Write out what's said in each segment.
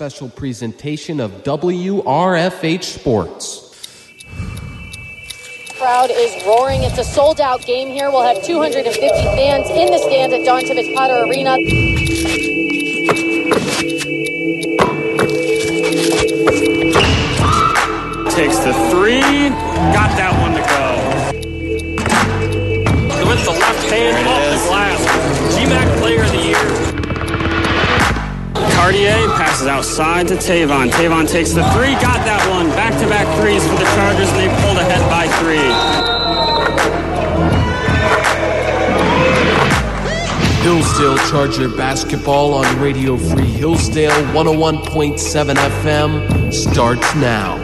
special presentation of WRFH Sports. Crowd is roaring. It's a sold out game here. We'll have 250 fans in the stands at Dawn Tibbetts Potter Arena. Takes the three. Got that one to go. With the left hand off the glass. GMAC Player of the Year. Cartier passes outside to Tavon. Tavon takes the three. Got that one. Back to back threes for the Chargers, and they pulled ahead by three. Hillsdale Charger basketball on Radio Free Hillsdale 101.7 FM starts now.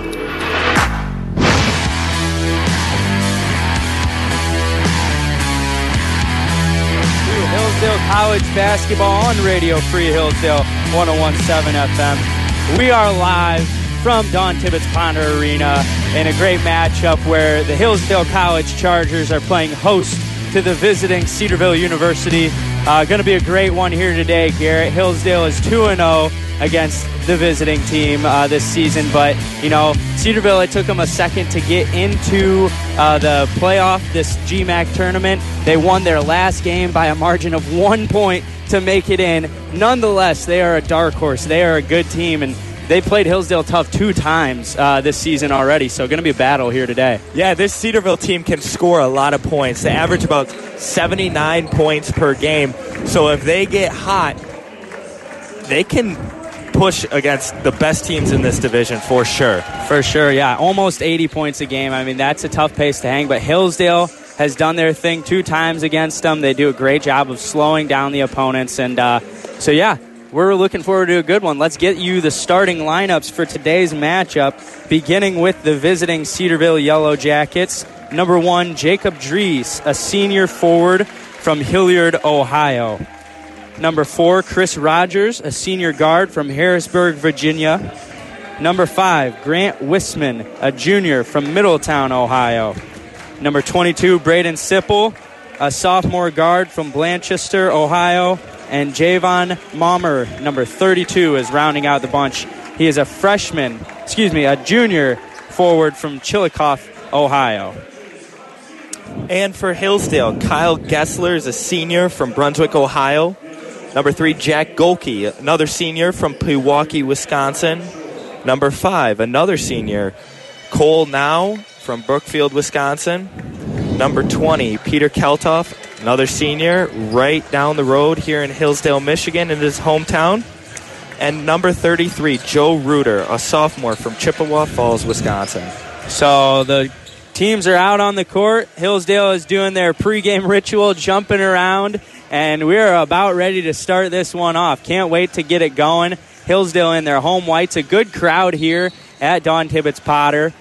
Hillsdale College basketball on Radio Free Hillsdale 1017 FM. We are live from Dawn Tibbetts Potter Arena in a great matchup where the Hillsdale College Chargers are playing host to the visiting Cedarville University. Uh, Going to be a great one here today, Garrett. Hillsdale is 2 0 against the visiting team uh, this season, but, you know, Cedarville, it took them a second to get into uh, the playoff, this GMAC tournament. They won their last game by a margin of one point to make it in. Nonetheless, they are a dark horse. They are a good team, and they played Hillsdale tough two times uh, this season already, so going to be a battle here today. Yeah, this Cedarville team can score a lot of points. They average about 79 points per game. So if they get hot, they can push against the best teams in this division for sure. For sure, yeah. Almost 80 points a game. I mean, that's a tough pace to hang, but Hillsdale has done their thing two times against them. They do a great job of slowing down the opponents. And uh, so, yeah, we're looking forward to a good one. Let's get you the starting lineups for today's matchup, beginning with the visiting Cedarville Yellow Jackets. Number one, Jacob Dries, a senior forward from Hilliard, Ohio. Number four, Chris Rogers, a senior guard from Harrisonburg, Virginia. Number five, Grant Wisman, a junior from Middletown, Ohio. Number 22, Braden Sipple, a sophomore guard from Blanchester, Ohio. And Javon Mommer, number 32, is rounding out the bunch. He is a freshman, excuse me, a junior forward from Chillicothe, Ohio. And for Hillsdale, Kyle Gessler is a senior from Brunswick, Ohio. Number three, Jack Gohlke, another senior from Pewaukee, Wisconsin. Number five, another senior, Cole Now from Brookfield, Wisconsin. Number 20, Peter Keltoff, another senior, right down the road here in Hillsdale, Michigan, in his hometown. And number 33, Joe Reuter, a sophomore from Chippewa Falls, Wisconsin. So the teams are out on the court. Hillsdale is doing their pregame ritual, jumping around, and we're about ready to start this one off. Can't wait to get it going. Hillsdale in their home whites, a good crowd here at Dawn Tibbetts Potter.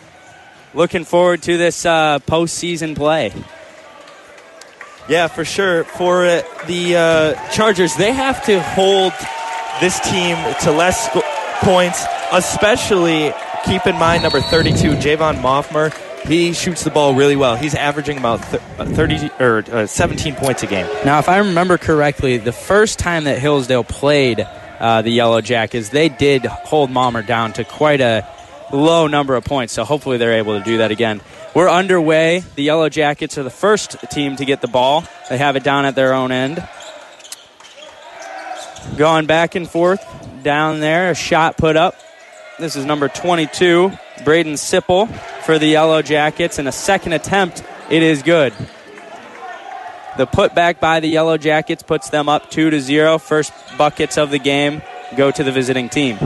Looking forward to this uh, postseason play. Yeah, for sure. For uh, the uh, Chargers, they have to hold this team to less sco- points, especially keep in mind number 32, Javon Moffmer. He shoots the ball really well. He's averaging about uh, 30 or uh, 17 points a game. Now, if I remember correctly, the first time that Hillsdale played uh, the Yellow Jackets, they did hold Mommer down to quite a low number of points. So hopefully they're able to do that again. We're underway. The Yellow Jackets are the first team to get the ball. They have it down at their own end. Going back and forth down there. A shot put up. This is number 22, Braden Sipple for the Yellow Jackets. And a second attempt, it is good. The putback by the Yellow Jackets puts them up 2 to 0. First buckets of the game go to the visiting team.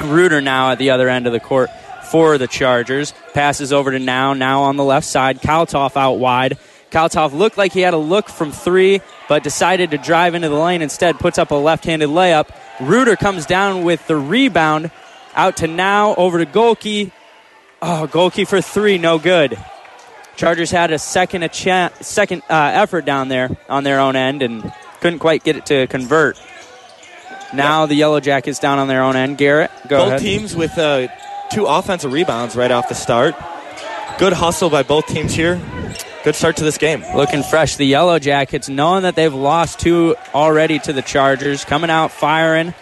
Reuter now at the other end of the court for the Chargers. Passes over to now, now on the left side. Kaltoff out wide. Kaltoff looked like he had a look from three, but decided to drive into the lane instead, puts up a left handed layup. Reuter comes down with the rebound. Out to now, over to Gohlke. Oh, Gohlke for three, no good. Chargers had a second a cha- second uh, effort down there on their own end and couldn't quite get it to convert. Now the Yellow Jackets down on their own end. Garrett, go both ahead. teams with uh, two offensive rebounds right off the start. Good hustle by both teams here. Good start to this game. Looking fresh. The Yellow Jackets, knowing that they've lost two already to the Chargers, coming out firing.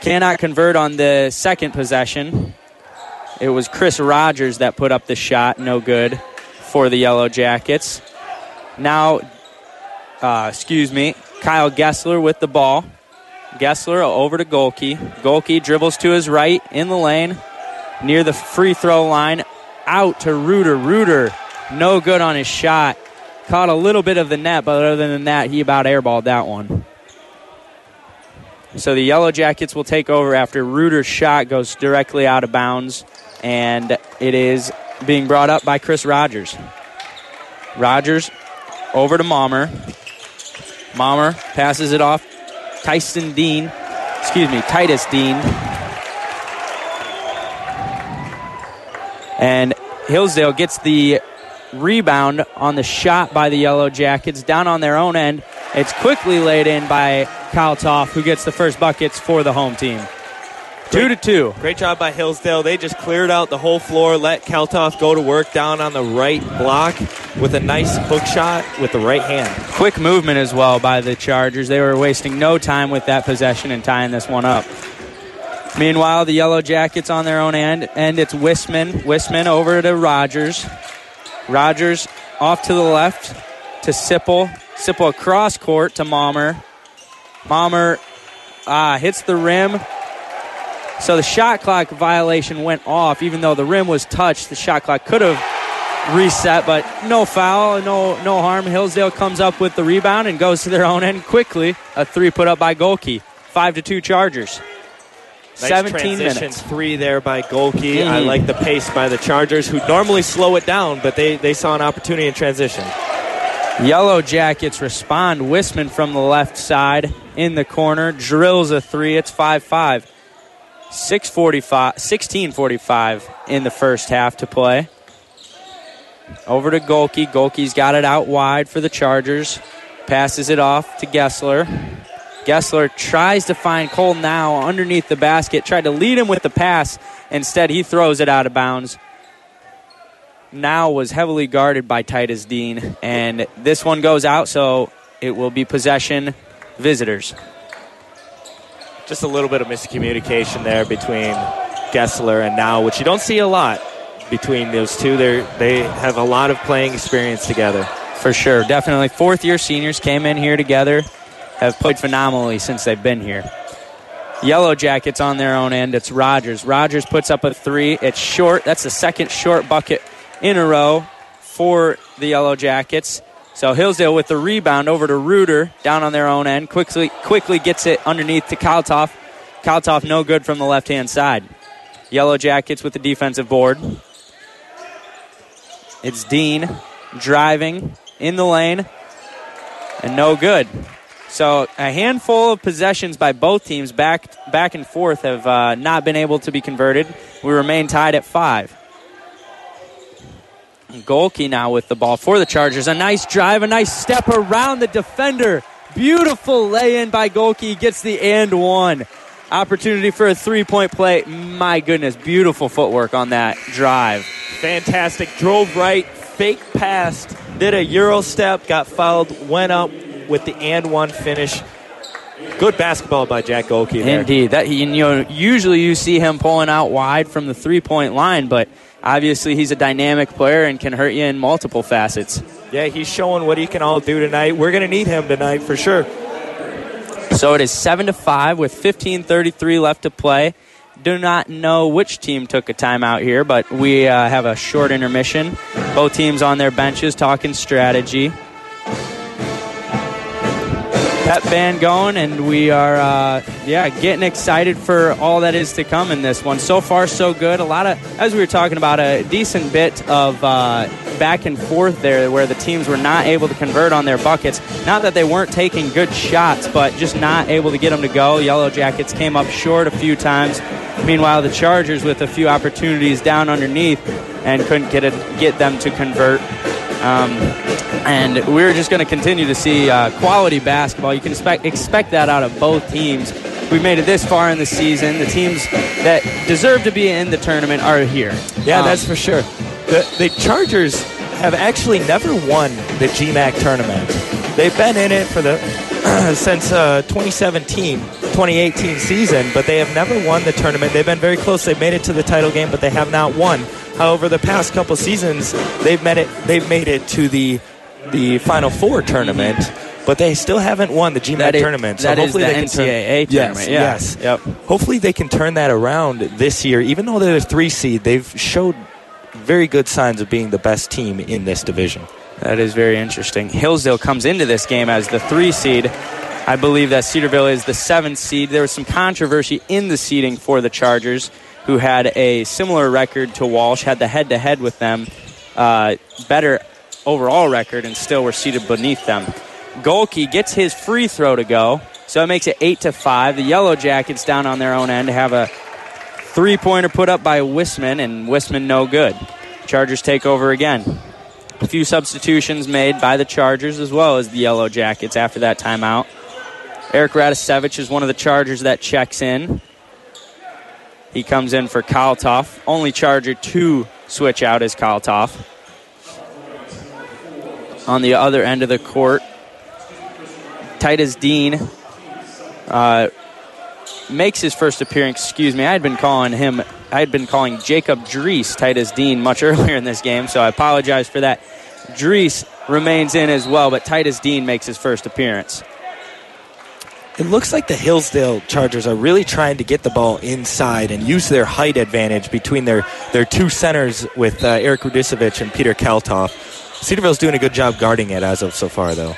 Cannot convert on the second possession. It was Chris Rogers that put up the shot, no good for the Yellow Jackets. Now, uh, excuse me, Kyle Gessler with the ball. Gessler over to Gohlke. Gohlke dribbles to his right in the lane near the free throw line. Out to Reuter. Reuter, no good on his shot. Caught a little bit of the net, but other than that, he about airballed that one. So the Yellow Jackets will take over after Reuter's shot goes directly out of bounds, and it is being brought up by Chris Rogers. Rogers over to Mommer. Mommer passes it off. Tyson Dean, excuse me, Titus Dean. And Hillsdale gets the rebound on the shot by the Yellow Jackets down on their own end. It's quickly laid in by Kaltoff, who gets the first buckets for the home team. Two to two. Great job by Hillsdale. They just cleared out the whole floor, let Kaltoff go to work down on the right block with a nice hook shot with the right hand. Quick movement as well by the Chargers. They were wasting no time with that possession and tying this one up. Meanwhile, the Yellow Jackets on their own end, and it's Wisman. Wisman over to Rogers. Rogers off to the left to Sipple. Sipple across court to Mommer. Mommer ah, hits the rim. So the shot clock violation went off, even though the rim was touched. The shot clock could have reset, but no foul, no no harm. Hillsdale comes up with the rebound and goes to their own end quickly. A three put up by Gohlke. Five to two Chargers. Nice 17 transition minutes. three there by Gohlke. I Mhm. like the pace by the Chargers, who normally slow it down, but they, they saw an opportunity in transition. Yellow Jackets respond. Wisman from the left side in the corner drills a three. It's 5 5. 645, 1645 in the first half to play. Over to Gohlke. Gohlke's got it out wide for the Chargers. Passes it off to Gessler. Gessler tries to find Cole now underneath the basket. Tried to lead him with the pass. Instead, he throws it out of bounds. Now was heavily guarded by Titus Dean, and this one goes out, so it will be possession visitors. Just a little bit of miscommunication there between Gessler and Now, which you don't see a lot between those two. They they have a lot of playing experience together. For sure, definitely. Fourth year seniors came in here together, have played phenomenally since they've been here. Yellow Jackets on their own end. It's Rogers. Rogers puts up a three. It's short. That's the second short bucket in a row for the Yellow Jackets. So Hillsdale with the rebound over to Reuter down on their own end. Quickly, quickly gets it underneath to Kaltoff. Kaltoff no good from the left hand side. Yellow Jackets with the defensive board. It's Dean driving in the lane and no good. So a handful of possessions by both teams back back and forth have uh, not been able to be converted. We remain tied at five. Gohlke now with the ball for the Chargers. A nice drive, a nice step around the defender. Beautiful lay in by Gohlke. Gets the and one. Opportunity for a three point play. My goodness, beautiful footwork on that drive. Fantastic. Drove right, fake passed, did a Euro step, got fouled, went up with the and one finish. Good basketball by Jack Gohlke there. Indeed, that you know usually you see him pulling out wide from the three point line, but obviously he's a dynamic player and can hurt you in multiple facets. Yeah, he's showing what he can all do tonight. We're going to need him tonight for sure. So it is seven to five with 15:33 left to play. Do not know which team took a timeout here, but we uh, have a short intermission. Both teams on their benches talking strategy. Pep band going, and we are, uh, yeah, getting excited for all that is to come in this one. So far, so good. A lot of, as we were talking about, a decent bit of uh, back and forth there where the teams were not able to convert on their buckets. Not that they weren't taking good shots, but just not able to get them to go. Yellow Jackets came up short a few times. Meanwhile, the Chargers with a few opportunities down underneath and couldn't get it, get them to convert. Um, and we're just going to continue to see uh, quality basketball. You can expect expect that out of both teams. We've made it this far in the season. The teams that deserve to be in the tournament are here. Yeah, Um, that's for sure. The, the Chargers have actually never won the GMAC tournament. They've been in it for the since uh, 2017, 2018 season, but they have never won the tournament. They've been very close. They've made it to the title game, but they have not won. However, the past couple seasons, they've made it. They've made it to the the Final Four tournament, but they still haven't won the GMAC That is- tournament. that is hopefully the they can NCAA turn, yes, tournament, yeah. yes. Yep. Hopefully they can turn that around this year. Even though they're a three seed, they've showed very good signs of being the best team in this division. That is very interesting. Hillsdale comes into this game as the three seed. I believe that Cedarville is the seventh seed. There was some controversy in the seeding for the Chargers, who had a similar record to Walsh, had the head to head with them, uh, better overall record, and still were seated beneath them. Gohlke gets his free throw to go, so it makes it eight to five. The Yellow Jackets down on their own end have a three pointer put up by Wisman, and Wisman no good. Chargers take over again. A few substitutions made by the Chargers as well as the Yellow Jackets after that timeout. Eric Radisevich is one of the Chargers that checks in. He comes in for Kaltoff. Only Charger to switch out is Kaltoff. On the other end of the court, Titus Dean uh, makes his first appearance. Excuse me, I had been calling him. I had been calling Jacob Drees Titus Dean much earlier in this game, so I apologize for that. Drees remains in as well, but Titus Dean makes his first appearance. It looks like the Hillsdale Chargers are really trying to get the ball inside and use their height advantage between their, their two centers with uh, Eric Radisevich and Peter Kaltoff. Cedarville's doing a good job guarding it as of so far, though.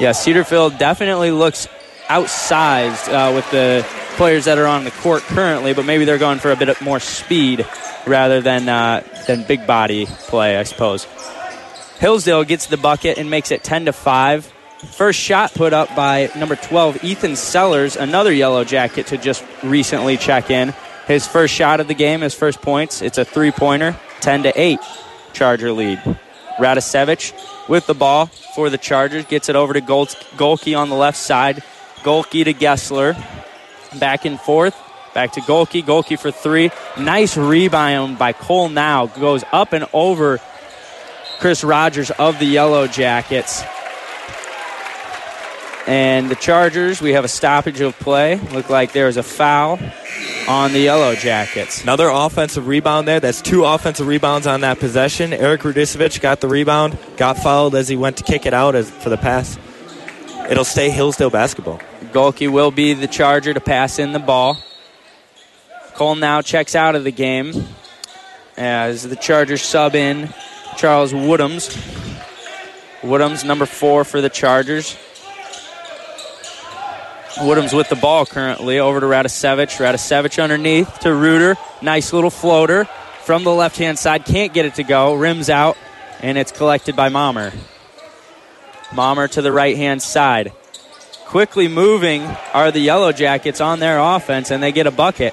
Yeah, Cedarville definitely looks outsized uh, with the players that are on the court currently, but maybe they're going for a bit more speed rather than uh, than big body play, I suppose. Hillsdale gets the bucket and makes it 10 to 5. First shot put up by number 12, Ethan Sellers, another yellow jacket to just recently check in. His first shot of the game, his first points. It's a three pointer, 10 to 8. Charger lead. Radisevich with the ball for the Chargers. Gets it over to Gol- Gohlke on the left side. Gohlke to Gessler. Back and forth. Back to Gohlke. Gohlke for three. Nice rebound by Cole now. Goes up and over Chris Rogers of the Yellow Jackets. And the Chargers, we have a stoppage of play. Look like there's a foul on the Yellow Jackets. Another offensive rebound there. That's two offensive rebounds on that possession. Eric Radisevich got the rebound, got fouled as he went to kick it out as, for the pass. It'll stay Hillsdale basketball. Gohlke will be the Charger to pass in the ball. Cole now checks out of the game as the Chargers sub in Charles Woodhams. Woodhams, number four for the Chargers. Woodhams with the ball currently over to Radisevich. Radisevich underneath to Reuter. Nice little floater from the left hand side. Can't get it to go. Rims out, and it's collected by Mommer. Mommer to the right hand side. Quickly moving are the Yellow Jackets on their offense, and they get a bucket.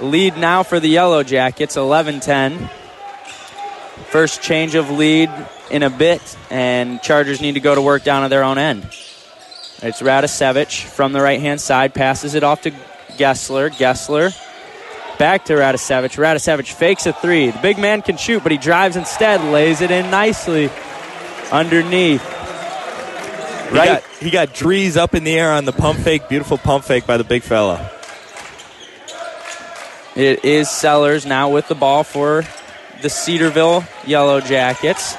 Lead now for the Yellow Jackets, 11 10. First change of lead in a bit, and Chargers need to go to work down at their own end. It's Radisevich from the right hand side, passes it off to Gessler. Gessler back to Radisevich. Radisevich fakes a three. The big man can shoot, but he drives instead, lays it in nicely underneath. He Right. got, he got Drees up in the air on the pump fake. Beautiful pump fake by the big fella. It is Sellers now with the ball for the Cedarville Yellow Jackets.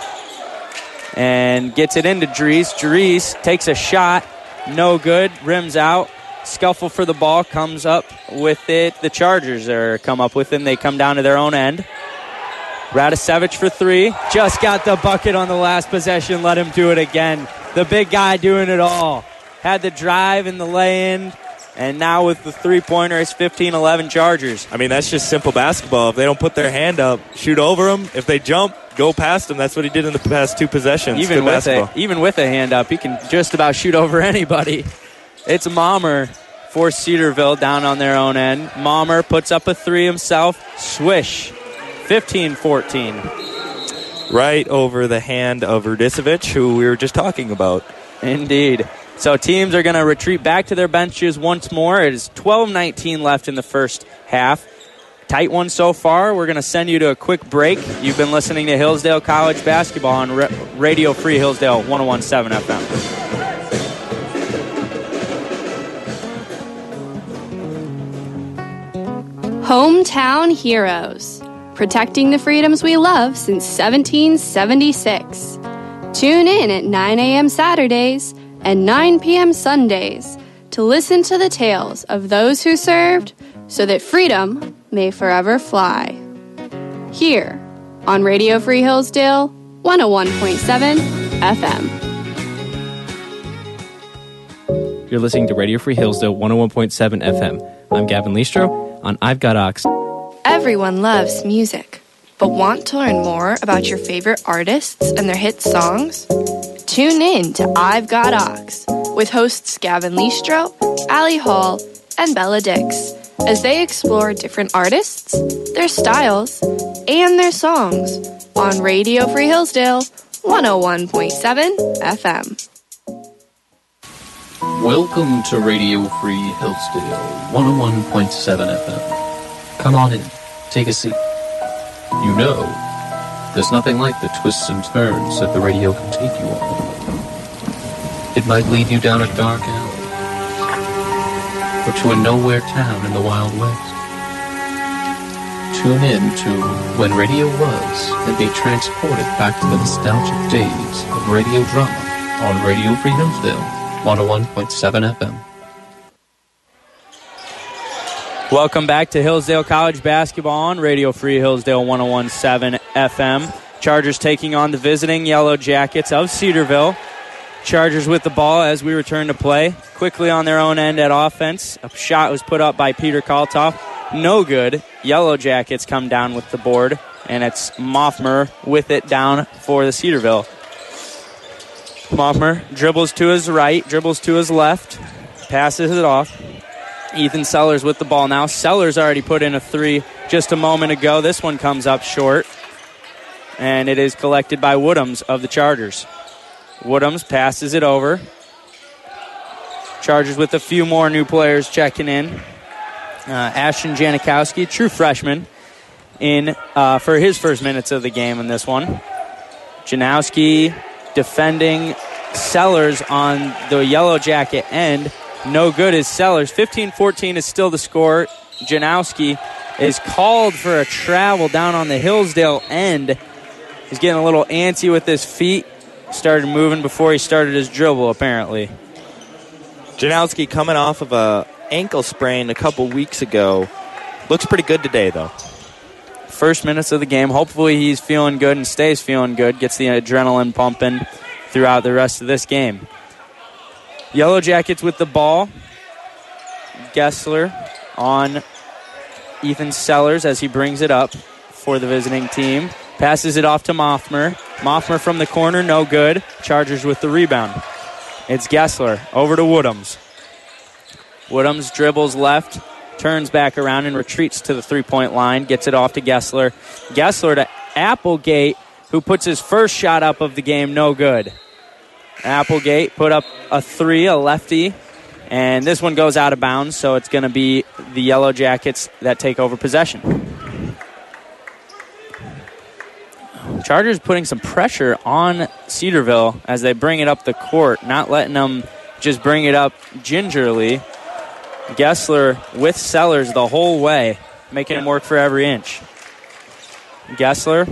And gets it into Drees. Drees takes a shot. No good. Rims out. Scuffle for the ball. Comes up with it. The Chargers are come up with it. And they come down to their own end. Radisevich for three. Just got the bucket on the last possession. Let him do it again. The big guy doing it all. Had the drive and the lay in. And now with the three pointer, it's 15 11 Chargers. I mean, that's just simple basketball. If they don't put their hand up, shoot over them. If they jump, go past them. That's what he did in the past two possessions. Even Good with basketball. a even with a hand up, he can just about shoot over anybody. It's Mommer for Cedarville down on their own end. Mommer puts up a three himself. Swish. 15-14. Right over the hand of Radisevich, who we were just talking about. Indeed. So teams are going to retreat back to their benches once more. It is 12-19 left in the first half. Tight one so far. We're going to send you to a quick break. You've been listening to Hillsdale College basketball on Ra- Radio Free Hillsdale 1017 FM. Hometown Heroes, protecting the freedoms we love since 1776. Tune in at 9 a.m. Saturdays and 9 p.m. Sundays to listen to the tales of those who served so that freedom may forever fly. Here on Radio Free Hillsdale 101.7 FM. You're listening to Radio Free Hillsdale 101.7 FM. I'm Gavin Listro on I've Got Ox. Everyone loves music, but want to learn more about your favorite artists and their hit songs? Tune in to I've Got Ox with hosts Gavin Listro, Ali Hall, and Bella Dix as they explore different artists, their styles, and their songs on Radio Free Hillsdale 101.7 FM. Welcome to Radio Free Hillsdale 101.7 FM. Come on in, take a seat. You know, there's nothing like the twists and turns that the radio can take you on. It might lead you down a dark alley, or to a nowhere town in the Wild West. Tune in to When Radio Was and be transported back to the nostalgic days of radio drama on Radio Free Hillsdale 101.7 FM. Welcome back to Hillsdale College basketball on Radio Free Hillsdale 1017 FM. Chargers taking on the visiting Yellow Jackets of Cedarville. Chargers with the ball as we return to play. Quickly on their own end at offense. A shot was put up by Peter Kaltoff. No good. Yellow Jackets come down with the board, and it's Moffmer with it down for the Cedarville. Moffmer dribbles to his right, dribbles to his left, passes it off. Ethan Sellers with the ball now. Sellers already put in a three just a moment ago. This one comes up short, and it is collected by Woodhams of the Chargers. Woodhams passes it over. Chargers with a few more new players checking in. Uh, Ashton Janikowski, true freshman, in uh, for his first minutes of the game in this one. Janowski defending Sellers on the yellow jacket end. No good is Sellers. 15 14 is still the score. Janowski is called for a travel down on the Hillsdale end. He's getting a little antsy with his feet. Started moving before he started his dribble, apparently. Janowski coming off of a ankle sprain a couple weeks ago. Looks pretty good today, though. First minutes of the game. Hopefully, he's feeling good and stays feeling good. Gets the adrenaline pumping throughout the rest of this game. Yellow Jackets with the ball. Gessler on Ethan Sellers as he brings it up for the visiting team. Passes it off to Moffmer. Moffmer from the corner, no good. Chargers with the rebound. It's Gessler over to Woodhams. Woodhams dribbles left, turns back around and retreats to the three point line, gets it off to Gessler. Gessler to Applegate, who puts his first shot up of the game, no good. Applegate put up a three, a lefty, and this one goes out of bounds, so it's going to be the Yellow Jackets that take over possession. Chargers putting some pressure on Cedarville as they bring it up the court, not letting them just bring it up gingerly. Gessler with Sellers the whole way, making him work for every inch. Gessler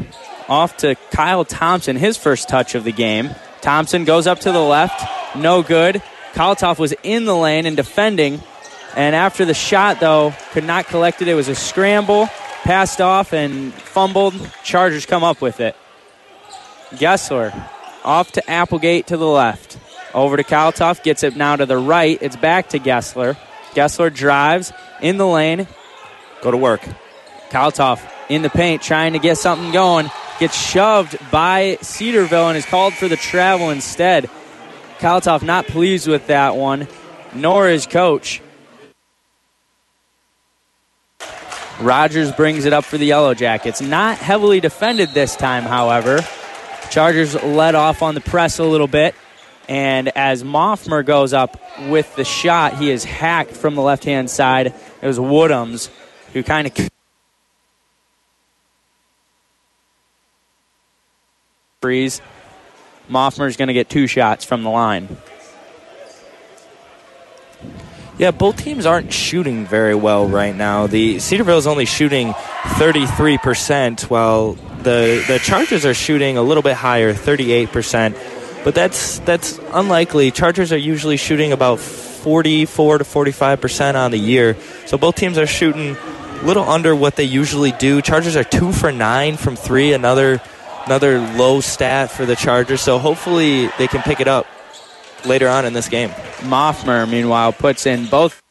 off to Kyle Thompson, his first touch of the game. Thompson goes up to the left, no good. Kaltoff was in the lane and defending, and after the shot, though, could not collect it. It was a scramble, passed off, and fumbled. Chargers come up with it. Gessler off to Applegate to the left. Over to Kaltoff, gets it now to the right. It's back to Gessler. Gessler drives in the lane. Go to work. Kaltoff in the paint trying to get something going. Gets shoved by Cedarville and is called for the travel instead. Kaltoff not pleased with that one, nor his coach. Rogers brings it up for the Yellow Jackets. Not heavily defended this time, however. Chargers let off on the press a little bit. And as Moffmer goes up with the shot, he is hacked from the left hand side. It was Woodhams who kind of freeze. Moffmer's going to get two shots from the line. Yeah, both teams aren't shooting very well right now. The Cedarville is only shooting 33%, while the the Chargers are shooting a little bit higher, 38%. But that's that's unlikely. Chargers are usually shooting about 44 to 45% on the year. So both teams are shooting a little under what they usually do. Chargers are 2 for 9 from 3, another another low stat for the Chargers. So hopefully they can pick it up later on in this game. Moffmer, meanwhile, puts in both.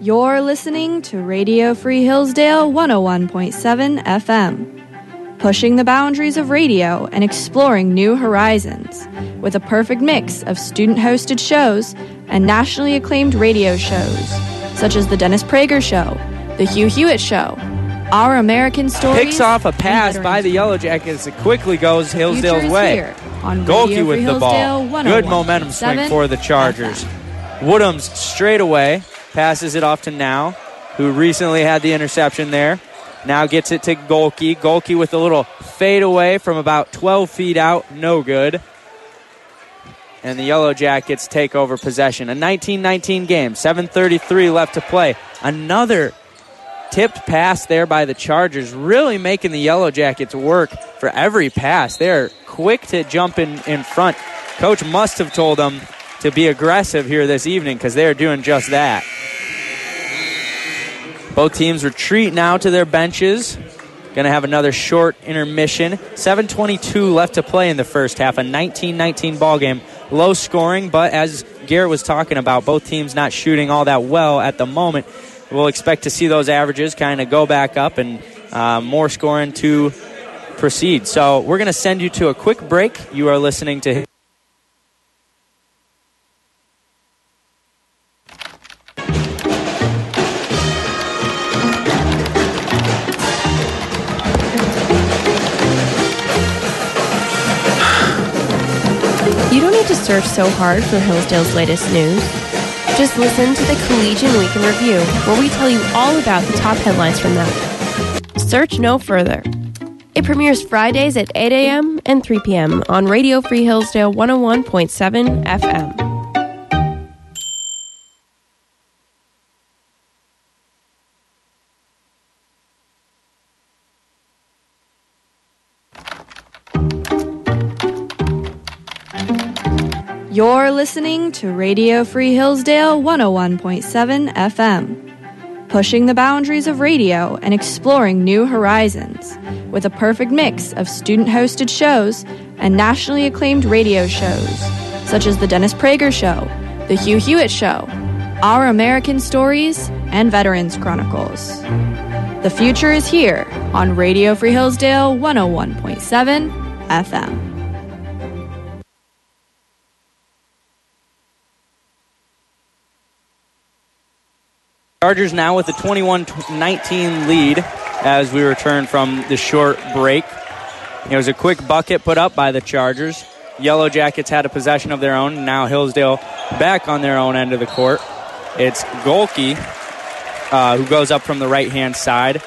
You're listening to Radio Free Hillsdale 101.7 FM, pushing the boundaries of radio and exploring new horizons with a perfect mix of student hosted shows and nationally acclaimed radio shows, such as The Dennis Prager Show, The Hugh Hewitt Show, Our American Stories. Picks off a pass by the Yellow Jackets. It quickly goes Hillsdale's way. here on Gohlke with the ball. Good oh momentum swing for the Chargers. Woodhams straight away passes it off to Now, who recently had the interception there. Now gets it to Gohlke. Gohlke with a little fade away from about 12 feet out. No good. And the Yellow Jackets take over possession. A 19 19 game. 7.33 left to play. Another tipped pass there by the Chargers, really making the Yellow Jackets work for every pass. They're quick to jump in, in front. Coach must have told them to be aggressive here this evening because they're doing just that. Both teams retreat now to their benches. Going to have another short intermission. 7:22 left to play in the first half. A 19-19 ball game. Low scoring, but as Garrett was talking about, both teams not shooting all that well at the moment. We'll expect to see those averages kind of go back up and uh, more scoring to proceed. So we're going to send you to a quick break. You are listening to. Search so hard for Hillsdale's latest news. Just listen to the Collegian Week in Review, where we tell you all about the top headlines from them. Search no further. It premieres Fridays at 8 a.m. and 3 p.m. on Radio Free Hillsdale 101.7 FM. Listening to Radio Free Hillsdale 101.7 FM, pushing the boundaries of radio and exploring new horizons with a perfect mix of student hosted shows and nationally acclaimed radio shows, such as The Dennis Prager Show, The Hugh Hewitt Show, Our American Stories, and Veterans Chronicles. The future is here on Radio Free Hillsdale 101.7 FM. Chargers now with a 21 19 lead as we return from the short break. It was a quick bucket put up by the Chargers. Yellow Jackets had a possession of their own. Now Hillsdale back on their own end of the court. It's Gohlke uh, who goes up from the right hand side.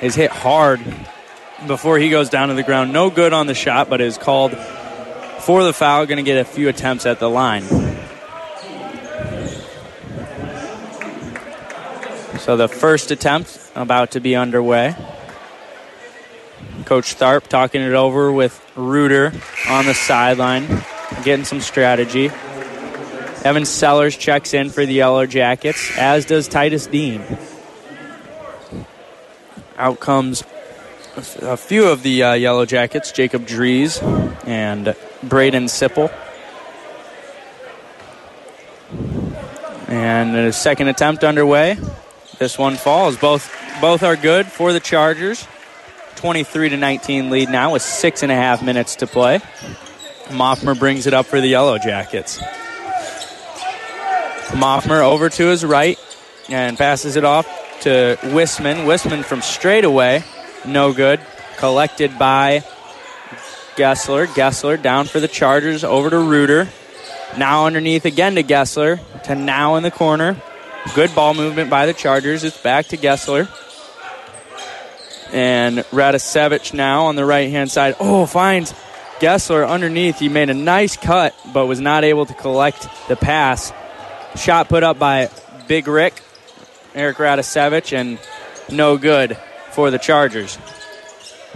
Is hit hard before he goes down to the ground. No good on the shot, but is called for the foul. Going to get a few attempts at the line. So the first attempt about to be underway. Coach Tharp talking it over with Reuter on the sideline, getting some strategy. Evan Sellers checks in for the Yellow Jackets, as does Titus Dean. Out comes a few of the uh, Yellow Jackets, Jacob Dries and Braden Sipple. And a second attempt underway. This one falls. Both both are good for the Chargers. 23 to 19 lead now with six and a half minutes to play. Moffmer brings it up for the Yellow Jackets. Moffmer over to his right and passes it off to Wisman. Wisman from straight away, no good. Collected by Gessler. Gessler down for the Chargers over to Reuter. Now underneath again to Gessler. To now in the corner. Good ball movement by the Chargers. It's back to Gessler. And Radisevich now on the right hand side. Oh, finds Gessler underneath, he made a nice cut, but was not able to collect the pass. Shot put up by Big Rick, Eric Radisevich, and no good for the Chargers.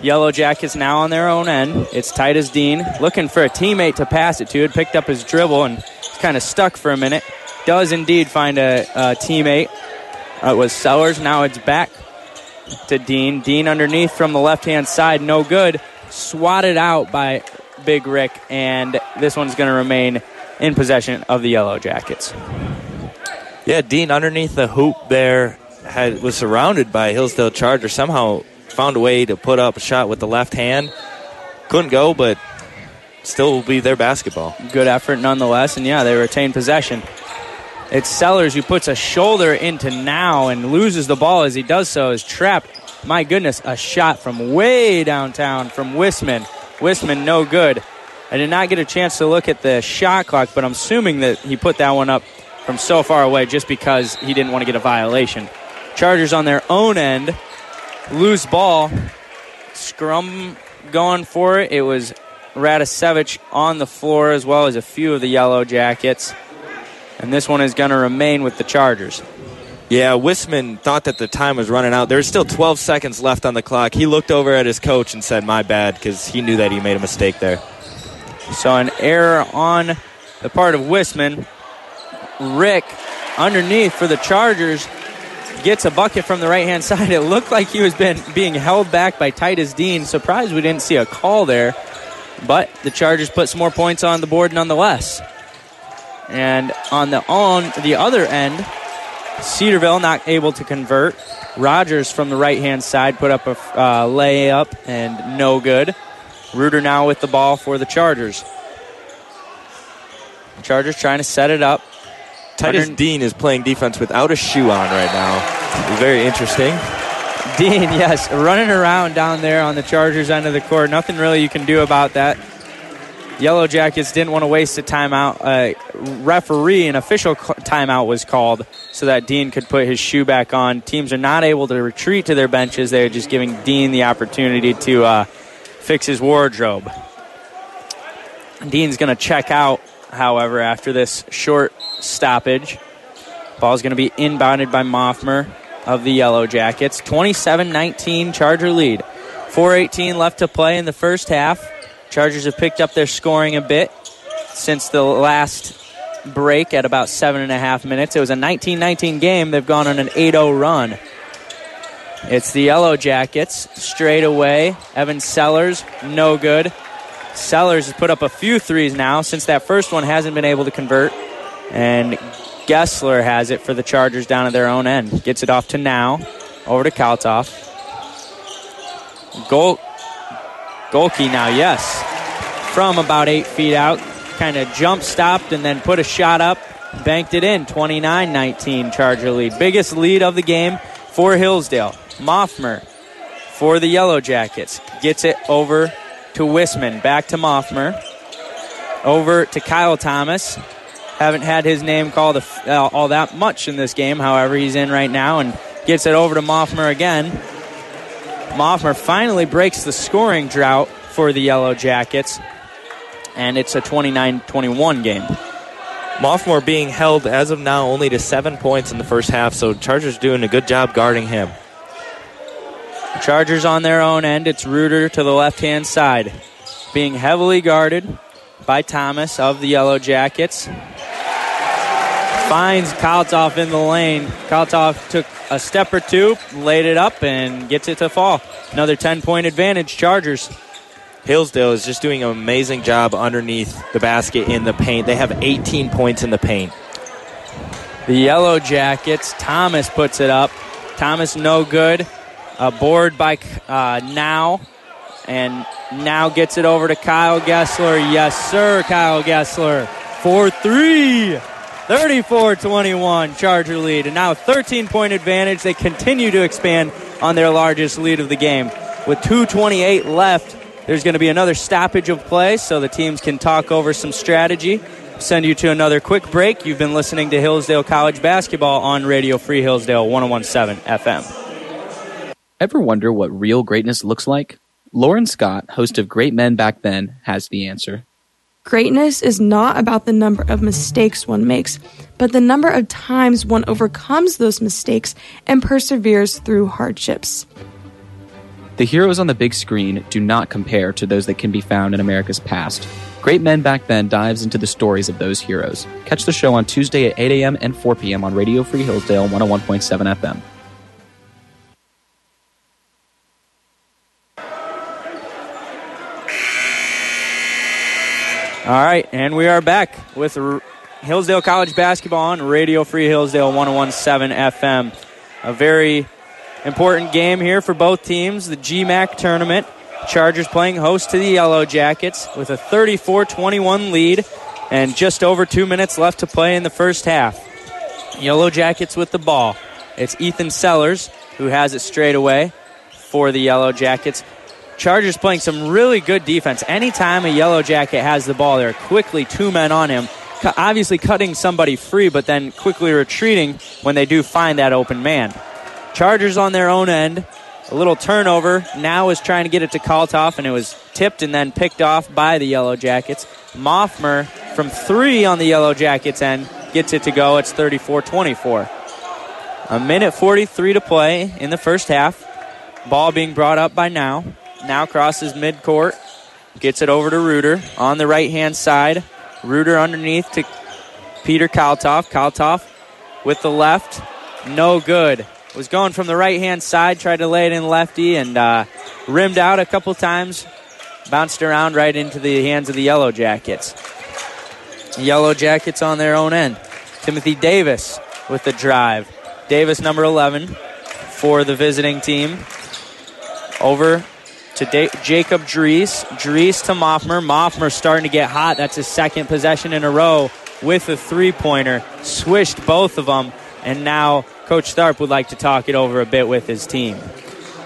Yellow Jackets now on their own end. It's Titus Dean looking for a teammate to pass it to. Had picked up his dribble and kind of stuck for a minute. Does indeed find a, a teammate. Uh, it was Sellers. Now it's back to Dean. Dean underneath from the left hand side. No good. Swatted out by Big Rick, and this one's going to remain in possession of the Yellow Jackets. Yeah, Dean underneath the hoop there had was surrounded by Hillsdale Charger. Somehow found a way to put up a shot with the left hand. Couldn't go, but still will be their basketball. Good effort nonetheless, and yeah, they retain possession. It's Sellers who puts a shoulder into now and loses the ball as he does so. Is trapped. My goodness, a shot from way downtown from Wisman. Wisman, no good. I did not get a chance to look at the shot clock, but I'm assuming that he put that one up from so far away just because he didn't want to get a violation. Chargers on their own end, loose ball, scrum going for it. It was Radisevich on the floor as well as a few of the Yellow Jackets. And this one is going to remain with the Chargers. Yeah, Wisman thought that the time was running out. There's still 12 seconds left on the clock. He looked over at his coach and said, My bad, because he knew that he made a mistake there. So an error on the part of Wisman. Rick underneath for the Chargers gets a bucket from the right hand side. It looked like he was been, being held back by Titus Dean. Surprised we didn't see a call there. But the Chargers put some more points on the board nonetheless. And on the on the other end, Cedarville not able to convert. Rogers from the right hand side put up a uh, layup and no good. Reuter now with the ball for the Chargers. Chargers trying to set it up. Titus Under- Dean is playing defense without a shoe on right now. Very interesting. Dean, yes, running around down there on the Chargers end of the court. Nothing really you can do about that. Yellow Jackets didn't want to waste a timeout. A referee, an official timeout was called so that Dean could put his shoe back on. Teams are not able to retreat to their benches. They're just giving Dean the opportunity to uh, fix his wardrobe. Dean's going to check out, however, after this short stoppage. Ball's going to be inbounded by Moffmer of the Yellow Jackets. 27 19 Charger lead. 4.18 left to play in the first half. Chargers have picked up their scoring a bit since the last break at about seven and a half minutes. It was a 19 19 game. They've gone on an 8 0 run. It's the Yellow Jackets straight away. Evan Sellers, no good. Sellers has put up a few threes now since that first one hasn't been able to convert. And Gessler has it for the Chargers down at their own end. Gets it off to now. Over to Kaltoff. Goal. Gohlke now, yes. From about eight feet out. Kind of jump stopped and then put a shot up. Banked it in. 29 19 Charger lead. Biggest lead of the game for Hillsdale. Moffmer for the Yellow Jackets. Gets it over to Wisman. Back to Moffmer. Over to Kyle Thomas. Haven't had his name called uh, all that much in this game. However, he's in right now and gets it over to Moffmer again. Moffmer finally breaks the scoring drought for the Yellow Jackets, and it's a 29 21 game. Moffmore being held as of now only to seven points in the first half, so Chargers doing a good job guarding him. Chargers on their own end. It's Reuter to the left hand side, being heavily guarded by Thomas of the Yellow Jackets. Finds Kaltoff in the lane. Kaltoff took a step or two, laid it up, and gets it to fall. Another 10 point advantage, Chargers. Hillsdale is just doing an amazing job underneath the basket in the paint. They have 18 points in the paint. The Yellow Jackets, Thomas puts it up. Thomas, no good. A board by uh, Now. And now gets it over to Kyle Gessler. Yes, sir, Kyle Gessler. 4 3. 34 21 Charger lead. And now 13 point advantage. They continue to expand on their largest lead of the game. With 2.28 left, there's going to be another stoppage of play so the teams can talk over some strategy. Send you to another quick break. You've been listening to Hillsdale College basketball on Radio Free Hillsdale 1017 FM. Ever wonder what real greatness looks like? Lauren Scott, host of Great Men Back Then, has the answer. Greatness is not about the number of mistakes one makes, but the number of times one overcomes those mistakes and perseveres through hardships. The heroes on the big screen do not compare to those that can be found in America's past. Great Men Back Then dives into the stories of those heroes. Catch the show on Tuesday at 8 a.m. and 4 p.m. on Radio Free Hillsdale 101.7 FM. All right, and we are back with R- Hillsdale College basketball on Radio Free Hillsdale 1017 FM. A very important game here for both teams, the GMAC tournament. Chargers playing host to the Yellow Jackets with a 34 21 lead and just over two minutes left to play in the first half. Yellow Jackets with the ball. It's Ethan Sellers who has it straight away for the Yellow Jackets. Chargers playing some really good defense. Anytime a Yellow Jacket has the ball, they're quickly two men on him, obviously cutting somebody free, but then quickly retreating when they do find that open man. Chargers on their own end. A little turnover. Now is trying to get it to Kaltoff, and it was tipped and then picked off by the Yellow Jackets. Moffmer from three on the Yellow Jackets end gets it to go. It's 34 24. A minute 43 to play in the first half. Ball being brought up by now. Now crosses midcourt. Gets it over to Reuter on the right hand side. Reuter underneath to Peter Kaltoff. Kaltoff with the left. No good. Was going from the right hand side, tried to lay it in lefty and uh, rimmed out a couple times. Bounced around right into the hands of the Yellow Jackets. Yellow Jackets on their own end. Timothy Davis with the drive. Davis, number 11, for the visiting team. Over to da- Jacob Drees. Drees to Moffmer. Moffmer starting to get hot. That's his second possession in a row with a three pointer. Swished both of them. And now Coach Tharp would like to talk it over a bit with his team.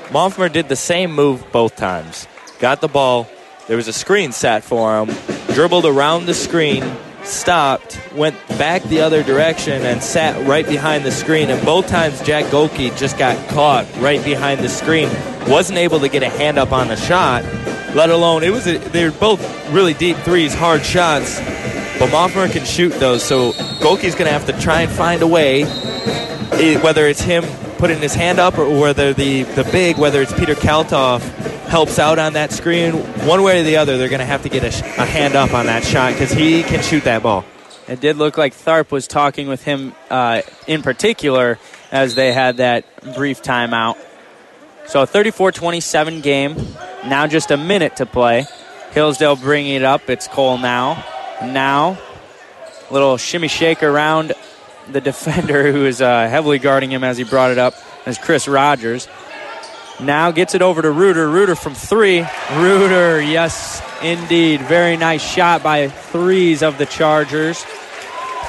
Moffmer did the same move both times. Got the ball. There was a screen set for him. Dribbled around the screen. Stopped. Went back the other direction and sat right behind the screen. And both times Jack Gohlke just got caught right behind the screen. Wasn't able to get a hand up on the shot. Let alone it was. A, they were both really deep threes, hard shots. But Moffmer can shoot those. So Gohlke's going to have to try and find a way whether it's him putting his hand up or whether the, the big, whether it's Peter Kaltoff, helps out on that screen, one way or the other, they're going to have to get a, sh- a hand up on that shot because he can shoot that ball. It did look like Tharp was talking with him uh, in particular as they had that brief timeout. So a 34-27 game. Now just a minute to play. Hillsdale bringing it up. It's Cole now. Now, little shimmy shake around the defender who is uh, heavily guarding him as he brought it up as Chris Rogers. Now gets it over to Reuter. Reuter from three. Reuter, yes, indeed. Very nice shot by threes of the Chargers.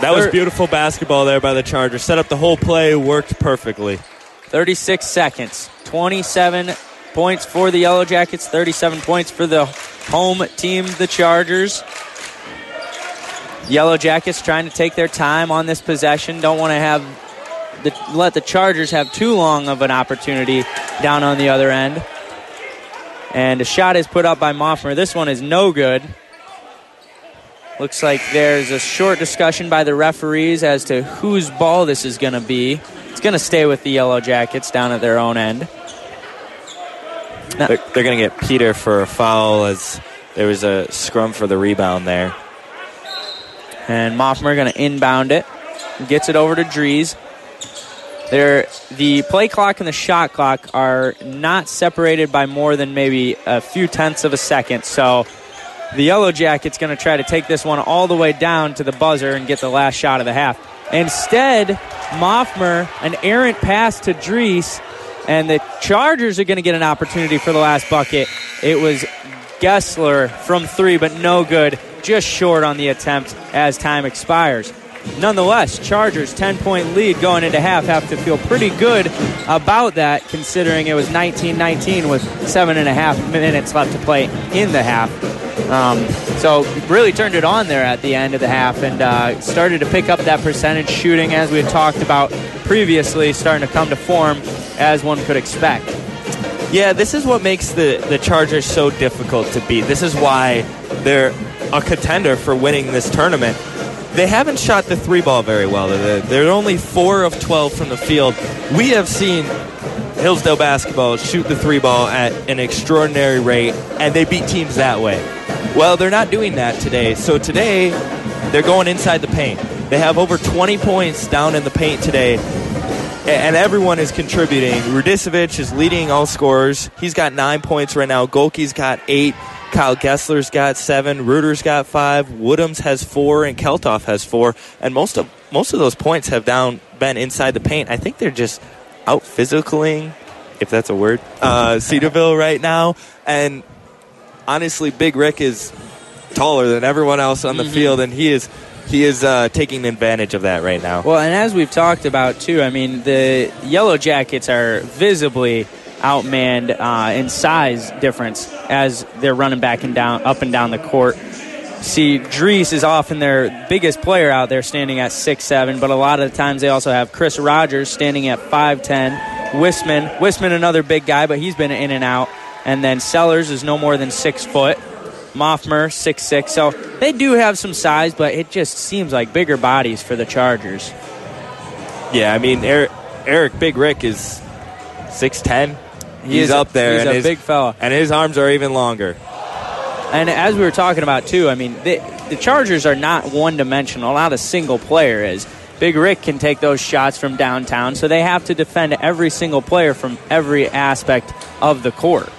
That was beautiful basketball there by the Chargers. Set up the whole play, worked perfectly. 36 seconds. 27 points for the Yellow Jackets, 37 points for the home team, the Chargers. Yellow Jackets trying to take their time on this possession. Don't want to have the, let the Chargers have too long of an opportunity down on the other end. And a shot is put up by Moffmer. This one is no good. Looks like there's a short discussion by the referees as to whose ball this is going to be. It's going to stay with the Yellow Jackets down at their own end. They're, they're going to get Peter for a foul as there was a scrum for the rebound there. And Moffmer going to inbound it. Gets it over to Drees. There, the play clock and the shot clock are not separated by more than maybe a few tenths of a second. So the Yellow Jackets going to try to take this one all the way down to the buzzer and get the last shot of the half. Instead, Moffmer, an errant pass to Drees, and the Chargers are going to get an opportunity for the last bucket. It was Gessler from three, but no good. Just short on the attempt as time expires. Nonetheless, Chargers 10 point lead going into half have to feel pretty good about that considering it was 19 19 with seven and a half minutes left to play in the half. Um, so really turned it on there at the end of the half and uh, started to pick up that percentage shooting as we had talked about previously, starting to come to form as one could expect. Yeah, this is what makes the, the Chargers so difficult to beat. This is why they're a contender for winning this tournament. They haven't shot the three ball very well. They're, only 4 of 12 from the field. We have seen Hillsdale basketball shoot the three ball at an extraordinary rate, and they beat teams that way. Well, they're not doing that today. So today, they're going inside the paint. They have over 20 points down in the paint today, and everyone is contributing. Radisevich is leading all scorers. He's got nine points right now. Gohlke's got eight. Kyle Gessler's got seven. Reuter's got five. Woodhams has four, and Kaltoff has four. And most of most of those points have down been inside the paint. I think they're just out physicaling, if that's a word, uh, Cedarville right now. And honestly, Big Rick is taller than everyone else on the Mhm. field, and he is he is uh, taking advantage of that right now. Well, and as we've talked about too, I mean the Yellow Jackets are visibly outmanned uh, in size difference as they're running back and down, up and down the court. See, Drees is often their biggest player out there, standing at six seven. But a lot of the times they also have Chris Rogers standing at five ten. Wisman, Wisman, another big guy, but he's been in and out. And then Sellers is no more than six foot. Moffmer, six six. So they do have some size, but it just seems like bigger bodies for the Chargers. Yeah, I mean Eric, Eric Big Rick is six ten. He He's up there, he's and a his, big fella. and his arms are even longer. And as we were talking about too, I mean, the, the Chargers are not one dimensional. Not a single player is. Big Rick can take those shots from downtown, so they have to defend every single player from every aspect of the court.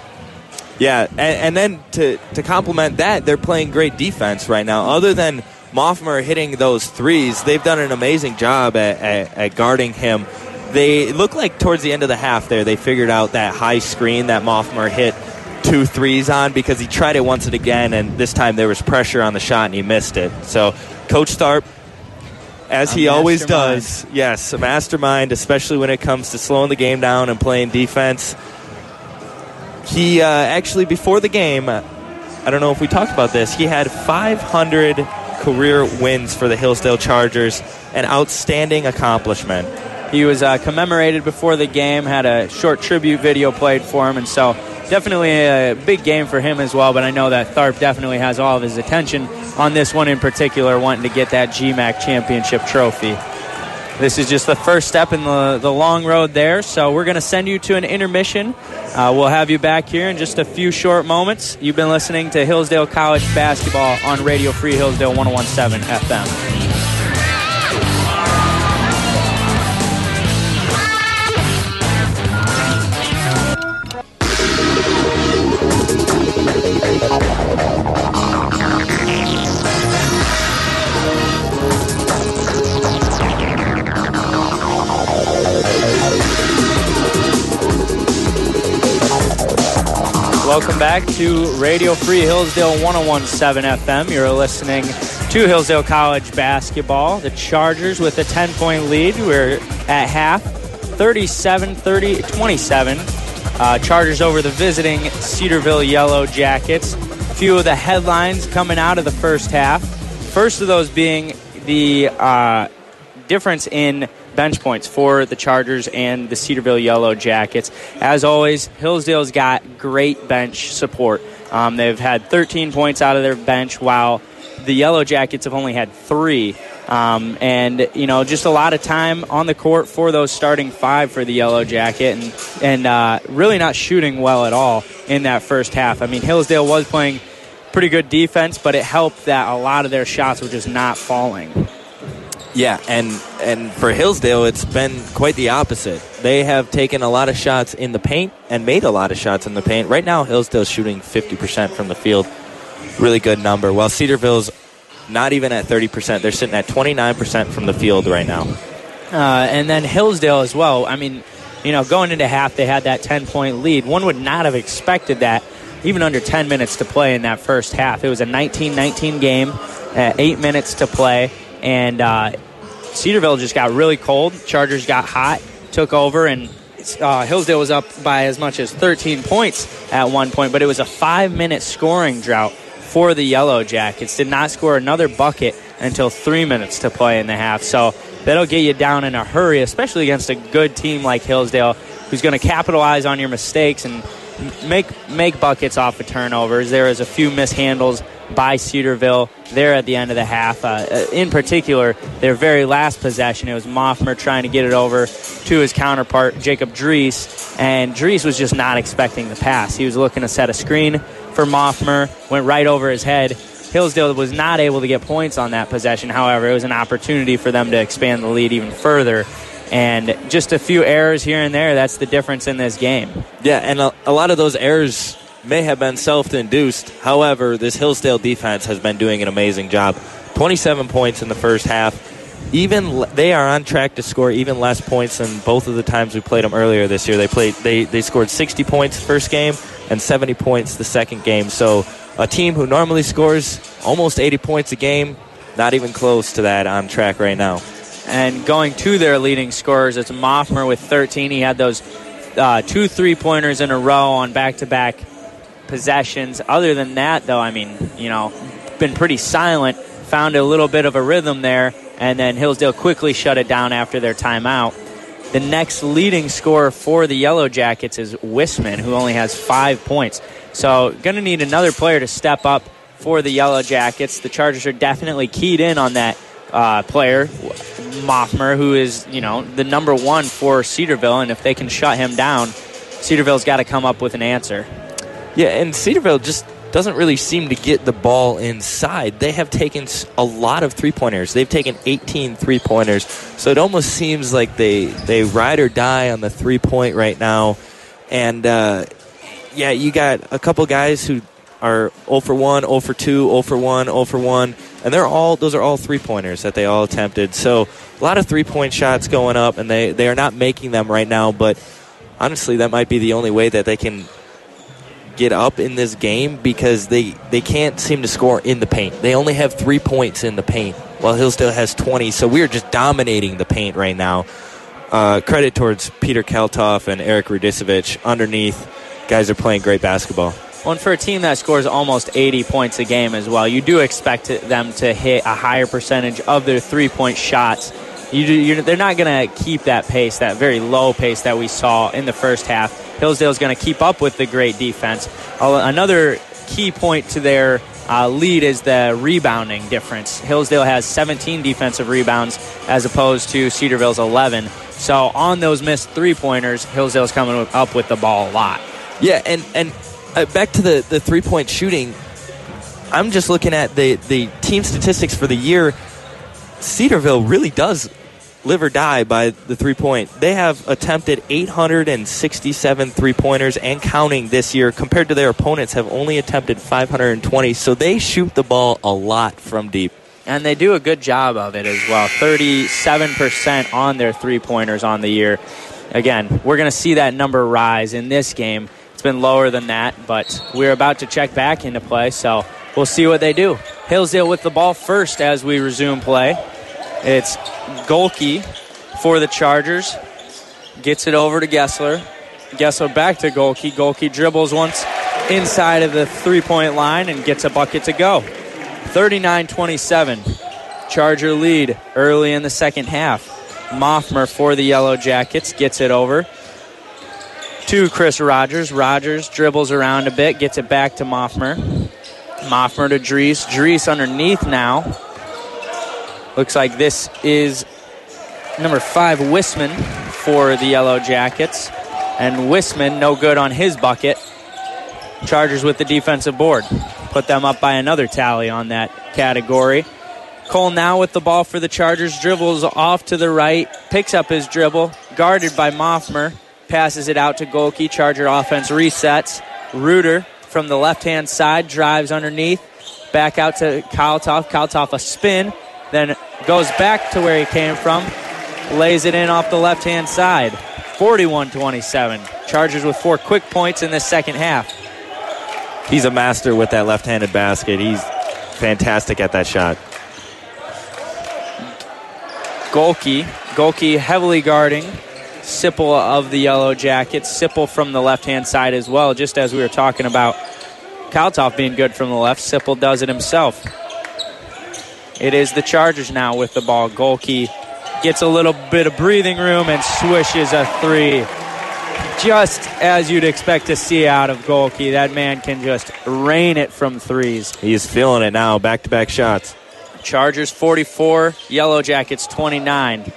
Yeah, and, and then to to complement that, they're playing great defense right now. Other than Moffmer hitting those threes, they've done an amazing job at, at, at guarding him. They look like towards the end of the half there, they figured out that high screen that Moffmer hit two threes on because he tried it once and again, and this time there was pressure on the shot and he missed it. So, Coach Tharp, as he always does, yes, a mastermind, especially when it comes to slowing the game down and playing defense. He uh, actually, before the game, I don't know if we talked about this, he had 500 career wins for the Hillsdale Chargers, an outstanding accomplishment. He was uh, commemorated before the game, had a short tribute video played for him, and so definitely a big game for him as well. But I know that Tharp definitely has all of his attention on this one in particular, wanting to get that GMAC championship trophy. This is just the first step in the, the long road there, so we're going to send you to an intermission. Uh, we'll have you back here in just a few short moments. You've been listening to Hillsdale College basketball on Radio Free Hillsdale 1017 FM. Welcome back to Radio Free Hillsdale 1017 FM. You're listening to Hillsdale College basketball. The Chargers with a 10 point lead. We're at half 37 30 27. Uh, Chargers over the visiting Cedarville Yellow Jackets. A few of the headlines coming out of the first half. First of those being the uh, difference in bench points for the Chargers and the Cedarville Yellow Jackets. As always, Hillsdale's got great bench support. Um, they've had 13 points out of their bench, while the Yellow Jackets have only had three. Um, and you know, just a lot of time on the court for those starting five for the Yellow Jacket, and and uh, really not shooting well at all in that first half. I mean, Hillsdale was playing pretty good defense, but it helped that a lot of their shots were just not falling. Yeah, and and for Hillsdale, it's been quite the opposite. They have taken a lot of shots in the paint and made a lot of shots in the paint. Right now, Hillsdale's shooting 50% from the field. Really good number. While Cedarville's not even at 30%. They're sitting at 29% from the field right now. Uh, and then Hillsdale as well. I mean, you know, going into half, they had that 10 point lead. One would not have expected that even under 10 minutes to play in that first half. It was a 19 19 game, uh, eight minutes to play, and uh, Cedarville just got really cold. Chargers got hot, took over, and uh, Hillsdale was up by as much as 13 points at one point, but it was a five minute scoring drought for the Yellow Jackets. Did not score another bucket until three minutes to play in the half. So that'll get you down in a hurry, especially against a good team like Hillsdale, who's going to capitalize on your mistakes and make make buckets off of turnovers. There was a few mishandles by Cedarville there at the end of the half. Uh, uh, in particular, their very last possession, it was Moffmer trying to get it over to his counterpart, Jacob Drees, and Drees was just not expecting the pass. He was looking to set a screen for Moffmer, went right over his head. Hillsdale was not able to get points on that possession. However, it was an opportunity for them to expand the lead even further. And just a few errors here and there, that's the difference in this game. Yeah, and a, a lot of those errors may have been self-induced. However, this Hillsdale defense has been doing an amazing job. 27 points in the first half. Even they are on track to score even less points than both of the times we played them earlier this year. They played they they scored 60 points first game and 70 points the second game. So a team who normally scores almost 80 points a game, not even close to that on track right now. And going to their leading scorers, it's Moffmer with 13. He had those uh, two three pointers in a row on back to back possessions. Other than that, though, I mean, you know, been pretty silent. Found a little bit of a rhythm there, and then Hillsdale quickly shut it down after their timeout. The next leading scorer for the Yellow Jackets is Wisman, who only has five points. So, going to need another player to step up for the Yellow Jackets. The Chargers are definitely keyed in on that uh, player, Moffmer, who is you know the number one for Cedarville, and if they can shut him down, Cedarville's got to come up with an answer. Yeah, and Cedarville just doesn't really seem to get the ball inside. They have taken a lot of three pointers. They've taken 18 three pointers. So it almost seems like they, they ride or die on the three point right now. And uh, yeah, you got a couple guys who are 0 for 1, 0 for 2, 0 for 1, 0 for 1. And they're all those are all three pointers that they all attempted. So a lot of three point shots going up, and they, they are not making them right now. But honestly, that might be the only way that they can get up in this game because they, they can't seem to score in the paint. They only have three points in the paint, while Hillsdale has 20. So we're just dominating the paint right now. Uh, credit towards Peter Kaltoff and Eric Radisevich underneath. Guys are playing great basketball. Well, and for a team that scores almost 80 points a game as well, you do expect them to hit a higher percentage of their three point shots. You, they're not going to keep that pace, that very low pace that we saw in the first half. Hillsdale's going to keep up with the great defense. Another key point to their uh, lead is the rebounding difference. Hillsdale has 17 defensive rebounds as opposed to Cedarville's 11. So on those missed three pointers, Hillsdale's coming up with the ball a lot. Yeah, and and uh, back to the the three point shooting. I'm just looking at the the team statistics for the year. Cedarville really does live or die by the three point. They have attempted 867 three pointers and counting this year, compared to their opponents have only attempted 520. So they shoot the ball a lot from deep. And they do a good job of it as well. 37% on their three pointers on the year. Again, we're going to see that number rise in this game. It's been lower than that, but we're about to check back into play, so we'll see what they do. Hillsdale with the ball first as we resume play. It's Gohlke for the Chargers. Gets it over to Gessler. Gessler back to Gohlke. Gohlke dribbles once inside of the three point line and gets a bucket to go. 39 27. Charger lead early in the second half. Moffmer for the Yellow Jackets gets it over to Chris Rogers. Rogers dribbles around a bit, gets it back to Moffmer. Moffmer to Drees. Drees underneath now. Looks like this is number five, Wisman, for the Yellow Jackets. And Wisman, no good on his bucket. Chargers with the defensive board. Put them up by another tally on that category. Cole now with the ball for the Chargers. Dribbles off to the right. Picks up his dribble. Guarded by Moffmer. Passes it out to Gohlke. Charger offense resets. Reuter from the left hand side drives underneath. Back out to Kaltoff. Kaltoff a spin then goes back to where he came from, lays it in off the left hand side. 41 27. Chargers with four quick points in the second half. He's a master with that left handed basket. He's fantastic at that shot. Gohlke. Gohlke heavily guarding Sipple of the Yellow Jackets. Sipple from the left hand side as well, just as we were talking about Kaltoff being good from the left. Sipple does it himself. It is the Chargers now with the ball. Gohlke gets a little bit of breathing room and swishes a three. just as you'd expect to see out of Gohlke. That man can just rain it from threes. He's feeling it now. Back to back shots. Chargers 44, Yellow Jackets 29.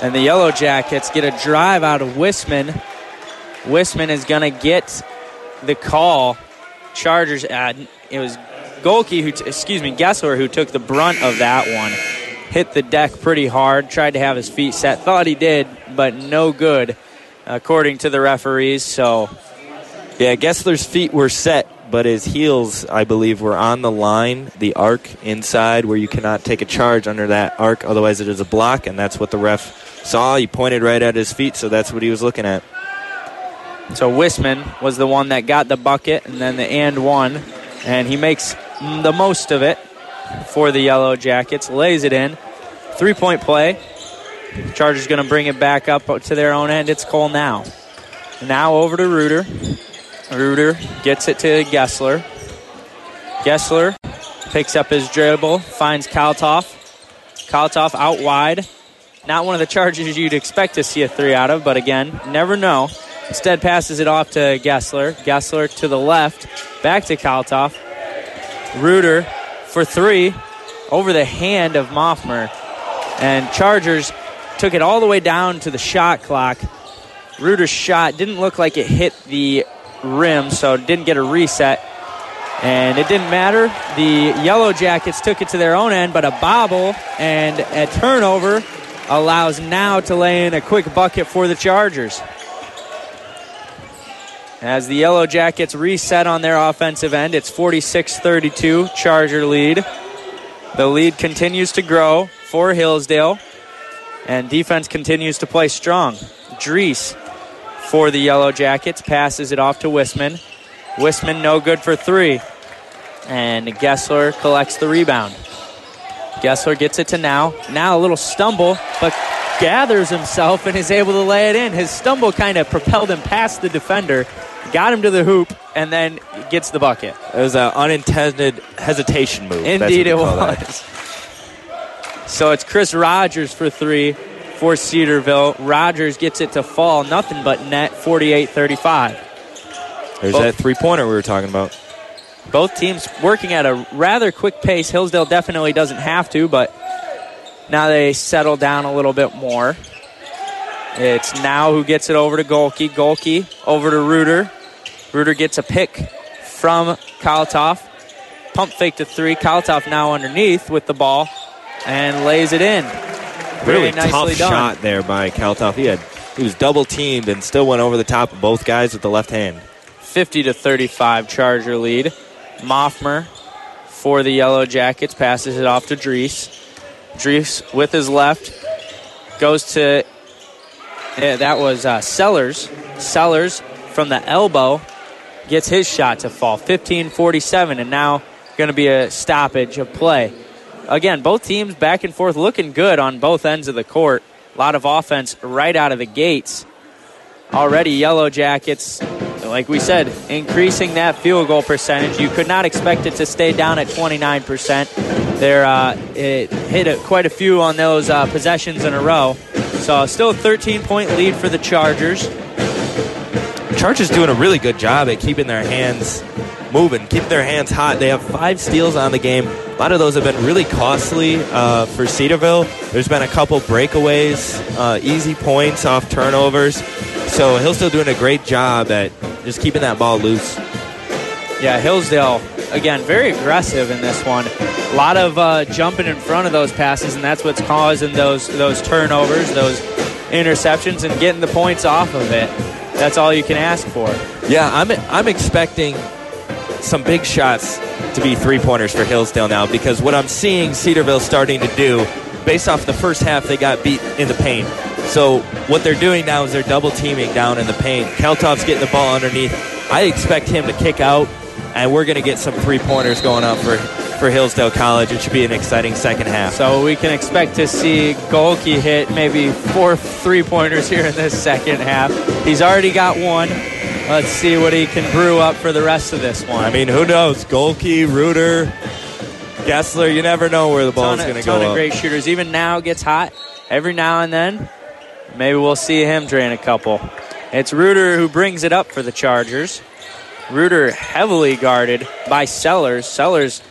And the Yellow Jackets get a drive out of Wisman. Wisman is going to get the call. Chargers, uh, it was Gohlke who, t- excuse me, Gessler who took the brunt of that one. Hit the deck pretty hard, tried to have his feet set. Thought he did, but no good, according to the referees. So, Yeah, Gessler's feet were set, but his heels, I believe, were on the line, the arc inside, where you cannot take a charge under that arc, otherwise it is a block, and that's what the ref saw. He pointed right at his feet, so that's what he was looking at. So Wisman was the one that got the bucket and then the and one, and he makes the most of it for the Yellow Jackets. Lays it in, three point play. Chargers going to bring it back up to their own end. It's Cole now. Now over to Reuter. Reuter gets it to Gessler. Gessler picks up his dribble, finds Kaltoff. Kaltoff out wide. Not one of the Chargers you'd expect to see a three out of, but again, never know. Instead, passes it off to Gessler. Gessler to the left, back to Kaltoff. Reuter for three over the hand of Moffmer. And Chargers took it all the way down to the shot clock. Reuter's shot didn't look like it hit the rim, so didn't get a reset. And it didn't matter. The Yellow Jackets took it to their own end, but a bobble and a turnover allows now to lay in a quick bucket for the Chargers. As the Yellow Jackets reset on their offensive end, it's 46 32, Charger lead. The lead continues to grow for Hillsdale, and defense continues to play strong. Drees for the Yellow Jackets passes it off to Wisman. Wisman no good for three, and Gessler collects the rebound. Gessler gets it to now. Now a little stumble, but gathers himself and is able to lay it in. His stumble kind of propelled him past the defender, got him to the hoop, and then gets the bucket. It was an unintended hesitation move. Indeed, it call that. was. So it's Chris Rogers for three for Cedarville. Rogers gets it to fall, nothing but net 48 35. There's Both- that three pointer we were talking about. Both teams working at a rather quick pace. Hillsdale definitely doesn't have to, but now they settle down a little bit more. It's now who gets it over to Gohlke. Gohlke over to Reuter. Reuter gets a pick from Kaltoff. Pump fake to three. Kaltoff now underneath with the ball and lays it in. Very Really nicely tough done. shot there by Kaltoff. He had he was double teamed and still went over the top of both guys with the left hand. 50 to 35 Charger lead. Moffmer for the Yellow Jackets passes it off to Drees. Drees with his left goes to yeah, that was uh, Sellers. Sellers from the elbow gets his shot to fall. 15-47 and now going to be a stoppage of play. Again, both teams back and forth looking good on both ends of the court. A lot of offense right out of the gates. Already Yellow Jackets like we said, increasing that field goal percentage. You could not expect it to stay down at 29%. There, uh, it hit a, quite a few on those uh, possessions in a row. So still a 13 point lead for the Chargers. Chargers doing a really good job at keeping their hands moving, keeping their hands hot. They have five steals on the game. A lot of those have been really costly uh, for Cedarville. There's been a couple breakaways, uh, easy points off turnovers. So Hill's still doing a great job at just keeping that ball loose. Yeah, Hillsdale, again, very aggressive in this one. A lot of uh, jumping in front of those passes, and that's what's causing those those turnovers, those interceptions, and getting the points off of it. That's all you can ask for. Yeah, I'm I'm expecting some big shots to be three pointers for Hillsdale now because what I'm seeing Cedarville starting to do, based off the first half, they got beat in the paint. So what they're doing now is they're double teaming down in the paint. Kaltoff's getting the ball underneath. I expect him to kick out, and we're going to get some three pointers going up for for Hillsdale College. It should be an exciting second half. So we can expect to see Gohlke hit maybe four three pointers here in this second half. He's already got one. Let's see what he can brew up for the rest of this one. I mean, who knows? Gohlke, Reuter, Gessler. You never know where the ball is going to go. ton of up. great shooters. Even now gets hot every now and then. Maybe we'll see him drain a couple. It's Reuter who brings it up for the Chargers. Reuter heavily guarded by Sellers. Sellers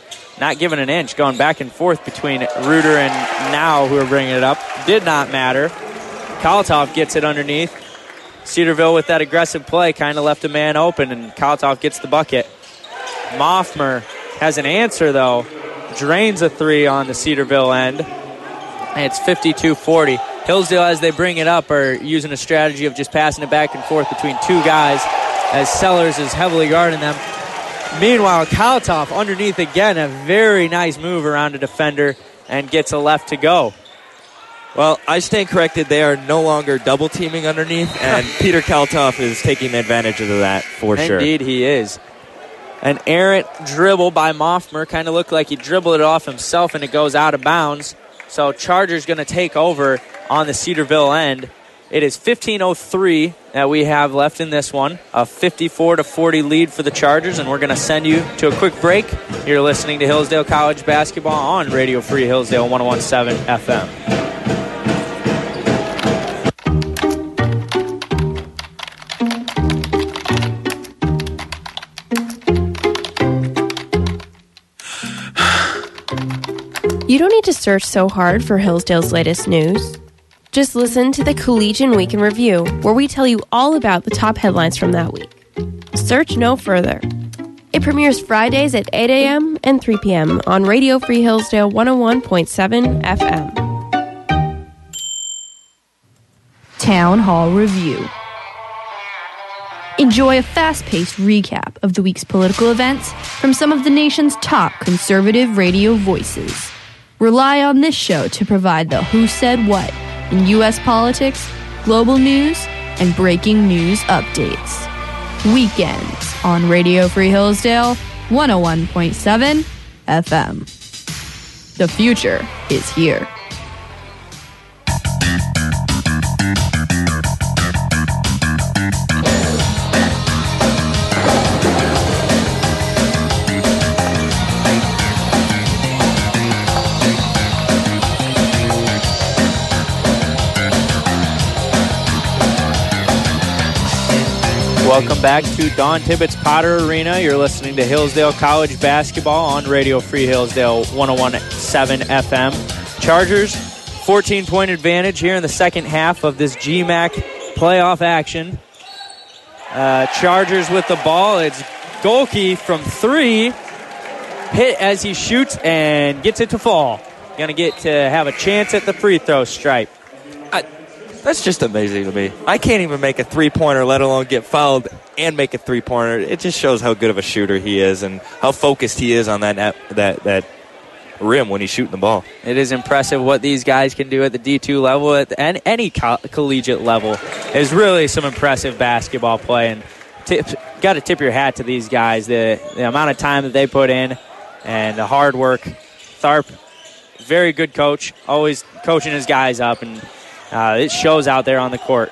not giving an inch, going back and forth between Reuter and Now, who are bringing it up. Did not matter. Kaltoff gets it underneath. Cedarville with that aggressive play kind of left a man open, and Kaltoff gets the bucket. Moffmer has an answer, though. Drains a three on the Cedarville end. And it's 52 40. Hillsdale, as they bring it up, are using a strategy of just passing it back and forth between two guys as Sellers is heavily guarding them. Meanwhile, Kaltoff underneath again, a very nice move around a defender and gets a left to go. Well, I stand corrected. They are no longer double teaming underneath, and Peter Kaltoff is taking advantage of that for sure. Indeed, he is. An errant dribble by Moffmer kind of looked like he dribbled it off himself and it goes out of bounds. So Chargers going to take over on the Cedarville end. It is 15:03 that we have left in this one. A 54 to 40 lead for the Chargers, and we're going to send you to a quick break. You're listening to Hillsdale College basketball on Radio Free Hillsdale 101.7 FM. You don't need to search so hard for Hillsdale's latest news. Just listen to the Collegian Week in Review, where we tell you all about the top headlines from that week. Search no further. It premieres Fridays at 8 a.m. and 3 p.m. on Radio Free Hillsdale 101.7 FM. Town Hall Review. Enjoy a fast paced recap of the week's political events from some of the nation's top conservative radio voices. Rely on this show to provide the who said what in U.S. politics, global news, and breaking news updates. Weekends on Radio Free Hillsdale 101.7 FM. The future is here. Welcome back to Dawn Tibbetts Potter Arena. You're listening to Hillsdale College basketball on Radio Free Hillsdale 1017 FM. Chargers, 14 point advantage here in the second half of this GMAC playoff action. Uh, Chargers with the ball. It's Gohlke from three. Hit as he shoots and gets it to fall. Going to get to have a chance at the free throw stripe. That's just amazing to me. I can't even make a three pointer, let alone get fouled and make a three pointer. It just shows how good of a shooter he is and how focused he is on that net, that that rim when he's shooting the ball. It is impressive what these guys can do at the D2 level, at any, any co- collegiate level. Is really some impressive basketball play, and got to tip your hat to these guys. The, the amount of time that they put in and the hard work. Tharp, very good coach, always coaching his guys up, and uh, it shows out there on the court.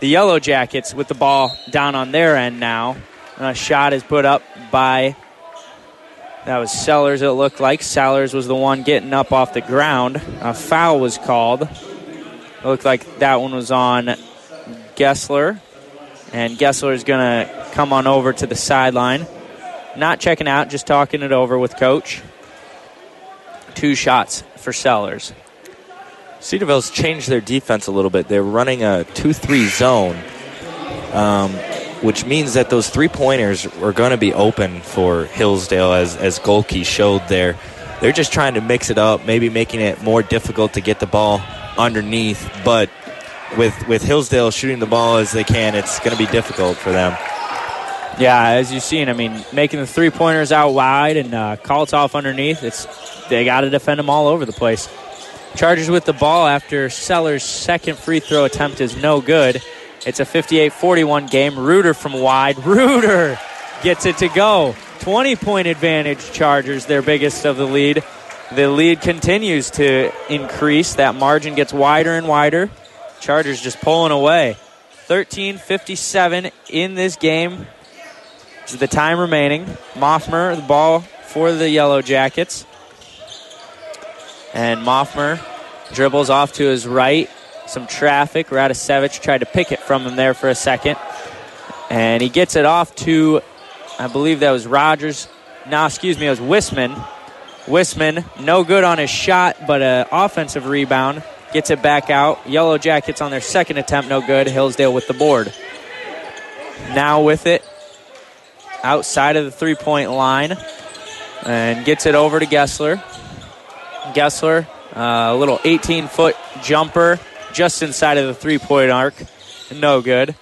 The Yellow Jackets with the ball down on their end now. And A shot is put up by that was Sellers, it looked like. Sellers was the one getting up off the ground. A foul was called. It looked like that one was on Gessler. And Gessler is going to come on over to the sideline. Not checking out, just talking it over with Coach. Two shots for Sellers. Cedarville's changed their defense a little bit. They're running a 2 3 zone, um, which means that those three pointers are going to be open for Hillsdale, as, as Gohlke showed there. They're just trying to mix it up, maybe making it more difficult to get the ball underneath. But with, with Hillsdale shooting the ball as they can, it's going to be difficult for them. Yeah, as you've seen, I mean, making the three pointers out wide and uh, Kaltoff underneath, it's they got to defend them all over the place. Chargers with the ball after Sellers' second free throw attempt is no good. It's a 58 41 game. Reuter from wide. Reuter gets it to go. 20 point advantage, Chargers, their biggest of the lead. The lead continues to increase. That margin gets wider and wider. Chargers just pulling away. 13 57 in this game. This is the time remaining. Moffmer, the ball for the Yellow Jackets. And Moffmer dribbles off to his right, some traffic. Radisevich tried to pick it from him there for a second. And he gets it off to, I believe that was Rogers. No, excuse me, it was Wisman. Wisman, no good on his shot, but an offensive rebound. Gets it back out. Yellow Jackets on their second attempt, no good. Hillsdale with the board. Now with it, outside of the three point line, and gets it over to Gessler. Gessler, uh, a little 18 foot jumper just inside of the three point arc. No good.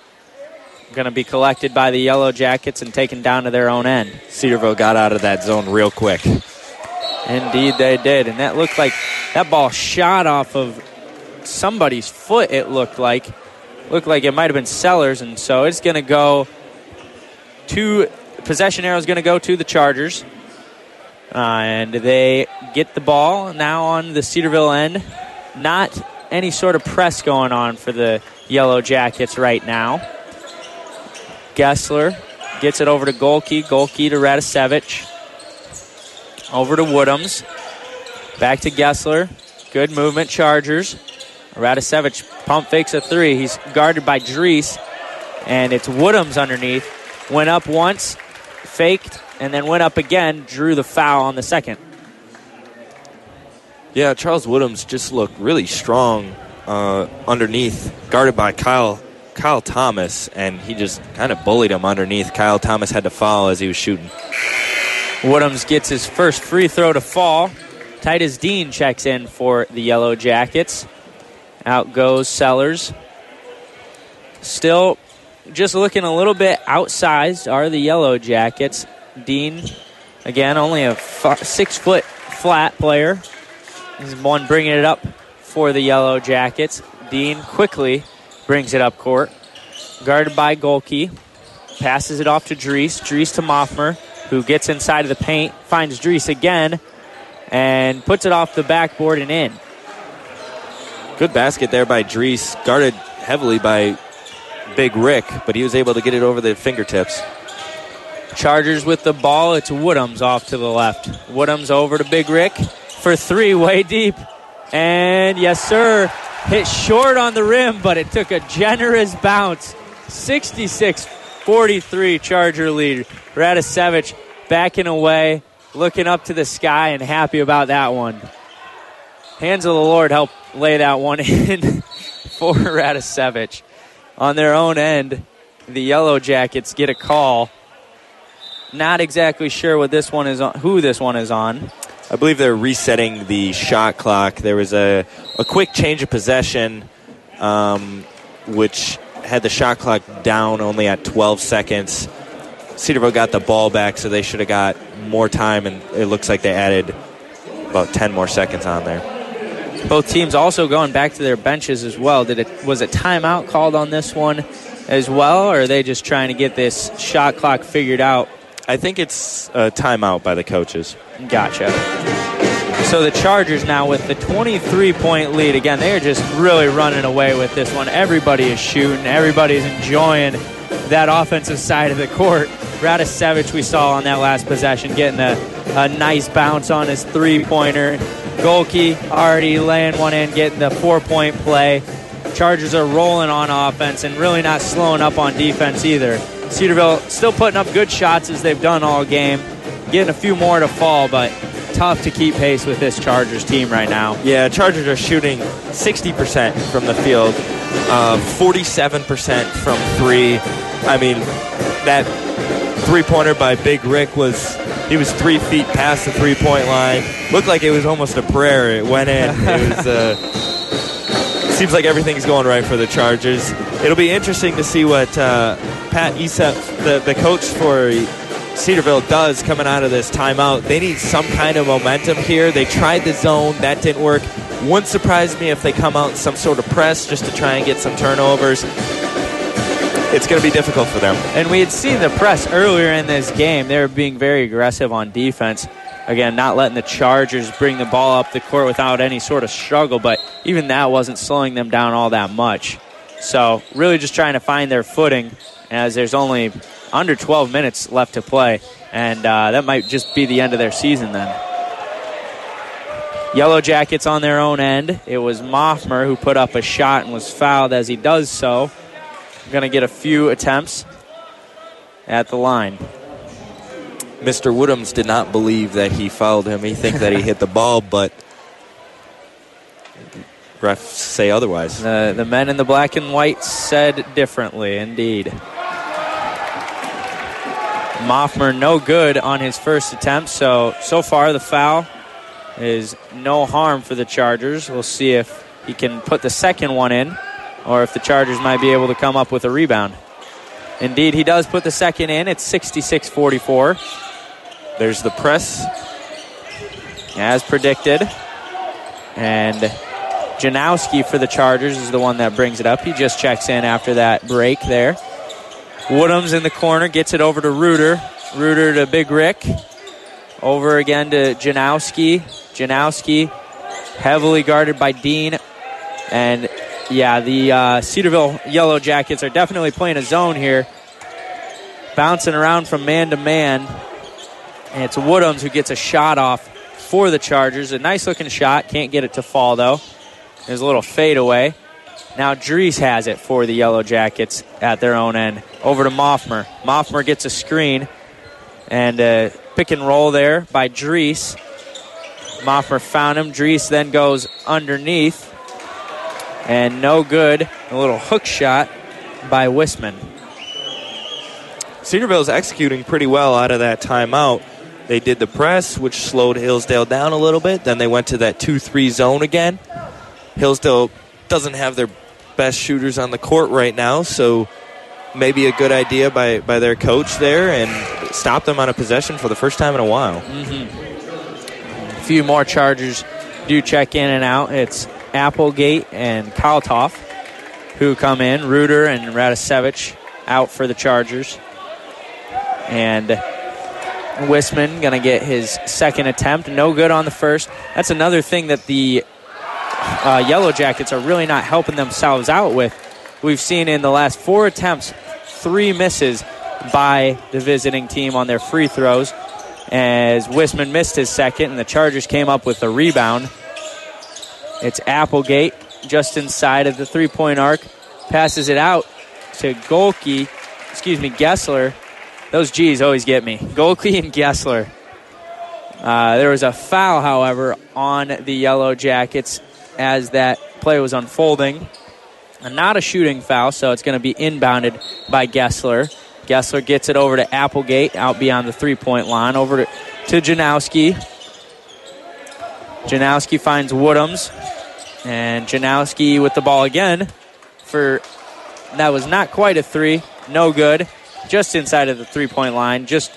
Going to be collected by the Yellow Jackets and taken down to their own end. Cedarville got out of that zone real quick. Indeed, they did. And that looked like that ball shot off of somebody's foot, it looked like. Looked like it might have been Sellers. And so it's going to go to possession arrow is going to go to the Chargers. Uh, and they get the ball now on the Cedarville end. Not any sort of press going on for the Yellow Jackets right now. Gessler gets it over to Gohlke. Gohlke to Radisevich. Over to Woodhams. Back to Gessler. Good movement, Chargers. Radisevich pump fakes a three. He's guarded by Drees. And it's Woodhams underneath. Went up once, faked, and then went up again, drew the foul on the second. Yeah, Charles Woodhams just looked really strong uh, underneath, guarded by Kyle Kyle Thomas, and he just kind of bullied him underneath. Kyle Thomas had to foul as he was shooting. Woodhams gets his first free throw to fall. Titus Dean checks in for the Yellow Jackets. Out goes Sellers. Still just looking a little bit outsized are the Yellow Jackets. Dean, again, only a f- six foot flat player. He's one bringing it up for the Yellow Jackets. Dean quickly brings it up court. Guarded by Gohlke. Passes it off to Drees. Drees to Moffmer, who gets inside of the paint, finds Drees again, and puts it off the backboard and in. Good basket there by Drees, guarded heavily by Big Rick, but he was able to get it over the fingertips. Chargers with the ball. It's Woodhams off to the left. Woodhams over to Big Rick for three, way deep. And yes, sir, hit short on the rim, but it took a generous bounce. 66 43 Charger lead. Radisevich backing away, looking up to the sky, and happy about that one. Hands of the Lord help lay that one in for Radisevich. On their own end, the Yellow Jackets get a call. Not exactly sure what this one is on, who this one is on. I believe they're resetting the shot clock. There was a, a quick change of possession, um, which had the shot clock down only at 12 seconds. Cedarville got the ball back, so they should have got more time, and it looks like they added about 10 more seconds on there. Both teams also going back to their benches as well. Did it was a timeout called on this one as well, or are they just trying to get this shot clock figured out? I think it's a timeout by the coaches. Gotcha. So the Chargers now with the 23 point lead. Again, they are just really running away with this one. Everybody is shooting, everybody's enjoying that offensive side of the court. Radisevich, we saw on that last possession, getting a, a nice bounce on his three pointer. Gohlke already laying one in, getting the four point play. Chargers are rolling on offense and really not slowing up on defense either. Cedarville still putting up good shots as they've done all game, getting a few more to fall, but tough to keep pace with this Chargers team right now. Yeah, Chargers are shooting 60% from the field, uh, 47% from three. I mean, that three pointer by Big Rick was he was three feet past the three point line. Looked like it was almost a prayer. It went in. It was. Uh, seems like everything's going right for the Chargers. It'll be interesting to see what uh, Pat Estepp, the, the coach for Cedarville, does coming out of this timeout. They need some kind of momentum here. They tried the zone, that didn't work. Wouldn't surprise me if they come out in some sort of press just to try and get some turnovers. It's going to be difficult for them. And we had seen the press earlier in this game. They were being very aggressive on defense. Again, not letting the Chargers bring the ball up the court without any sort of struggle, but even that wasn't slowing them down all that much. So, really just trying to find their footing as there's only under 12 minutes left to play, and uh, that might just be the end of their season then. Yellow Jackets on their own end. It was Moffmer who put up a shot and was fouled as he does so. Going to get a few attempts at the line. Mr. Woodhams did not believe that he fouled him. He think that he hit the ball, but refs say otherwise. The, the men in the black and white said differently, indeed. Moffmer no good on his first attempt, so so far the foul is no harm for the Chargers. We'll see if he can put the second one in or if the Chargers might be able to come up with a rebound. Indeed, he does put the second in. It's 66 44. There's the press. As predicted. And Janowski for the Chargers is the one that brings it up. He just checks in after that break there. Woodhams in the corner gets it over to Reuter. Reuter to Big Rick. Over again to Janowski. Janowski heavily guarded by Dean. And yeah, the uh, Cedarville Yellow Jackets are definitely playing a zone here. Bouncing around from man to man. And it's Woodhams who gets a shot off for the Chargers. A nice looking shot. Can't get it to fall, though. There's a little fadeaway. Now Dries has it for the Yellow Jackets at their own end. Over to Moffmer. Moffmer gets a screen. And uh, pick and roll there by Dries. Moffmer found him. Dries then goes underneath. And no good. A little hook shot by Wisman. Cedarville's executing pretty well out of that timeout. They did the press, which slowed Hillsdale down a little bit. Then they went to that 2 3 zone again. Hillsdale doesn't have their best shooters on the court right now, so maybe a good idea by, by their coach there and stop them on a possession for the first time in a while. Mm-hmm. A few more Chargers do check in and out. It's Applegate and Kaltoff who come in. Reuter and Radisevich out for the Chargers. And Wisman going to get his second attempt. No good on the first. That's another thing that the uh, Yellow Jackets are really not helping themselves out with. We've seen in the last four attempts, three misses by the visiting team on their free throws. As Wisman missed his second, and the Chargers came up with a rebound. It's Applegate just inside of the three point arc. Passes it out to Gohlke, excuse me, Gessler. Those G's always get me. Gohlke and Gessler. Uh, there was a foul, however, on the Yellow Jackets as that play was unfolding. And not a shooting foul, so it's going to be inbounded by Gessler. Gessler gets it over to Applegate out beyond the three point line. Over to, to Janowski. Janowski finds Woodhams. And Janowski with the ball again for that was not quite a three. No good. Just inside of the three point line. Just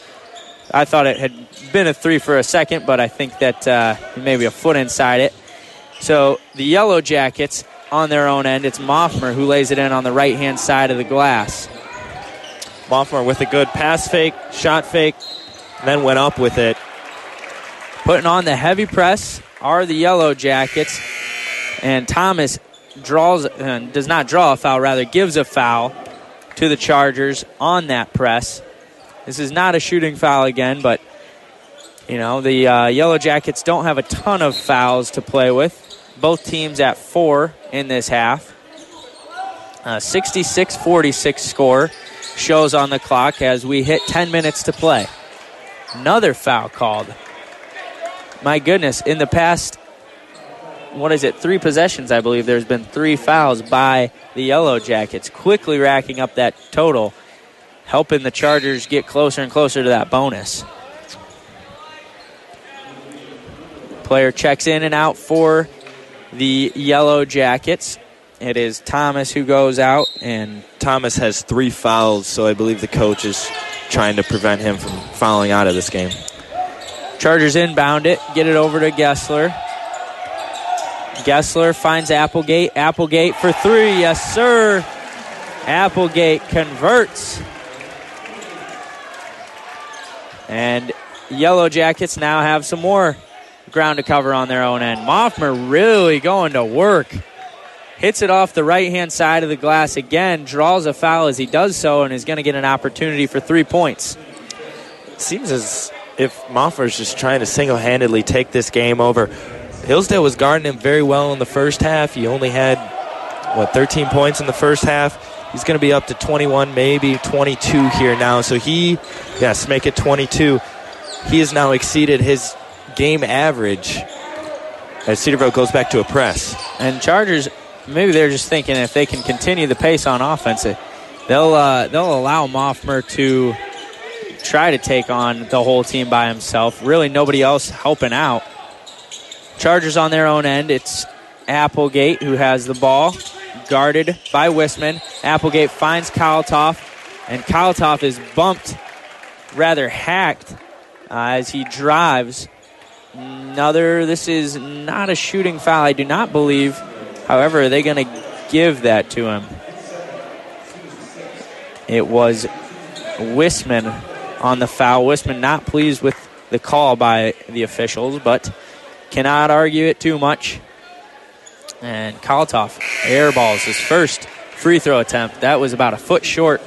I thought it had been a three for a second, but I think that uh, maybe a foot inside it. So the Yellow Jackets on their own end, it's Moffmer who lays it in on the right hand side of the glass. Moffmer with a good pass fake, shot fake, then went up with it. Putting on the heavy press are the Yellow Jackets, and Thomas draws uh, does not draw a foul, rather gives a foul to the Chargers on that press. This is not a shooting foul again, but you know the uh, Yellow Jackets don't have a ton of fouls to play with. Both teams at four in this half. 66 46 score shows on the clock as we hit 10 minutes to play. Another foul called. My goodness, in the past, what is it, three possessions, I believe, there's been three fouls by the Yellow Jackets, quickly racking up that total, helping the Chargers get closer and closer to that bonus. Player checks in and out for the Yellow Jackets. It is Thomas who goes out, and Thomas has three fouls, so I believe the coach is trying to prevent him from fouling out of this game. Chargers inbound it, get it over to Gessler. Gessler finds Applegate. Applegate for three. Yes, sir. Applegate converts. And Yellow Jackets now have some more ground to cover on their own end. Moffmer really going to work. Hits it off the right hand side of the glass again, draws a foul as he does so, and is going to get an opportunity for three points. Seems as if Moffmer's just trying to single handedly take this game over. Hillsdale was guarding him very well in the first half. He only had, what, 13 points in the first half. He's going to be up to 21, maybe 22 here now. So he, yes, make it 22. He has now exceeded his game average as Cedarville goes back to a press. And Chargers, maybe they're just thinking if they can continue the pace on offense, they'll uh, they'll allow Moffmer to try to take on the whole team by himself. Really, nobody else helping out. Chargers on their own end. It's Applegate who has the ball, guarded by Wisman. Applegate finds Kaltoff, and Kaltoff is bumped, rather hacked, uh, as he drives. Another, this is not a shooting foul, I do not believe. However, are they going to give that to him? It was Wisman on the foul. Wisman not pleased with the call by the officials, but cannot argue it too much. And Kaltoff airballs his first free throw attempt. That was about a foot short.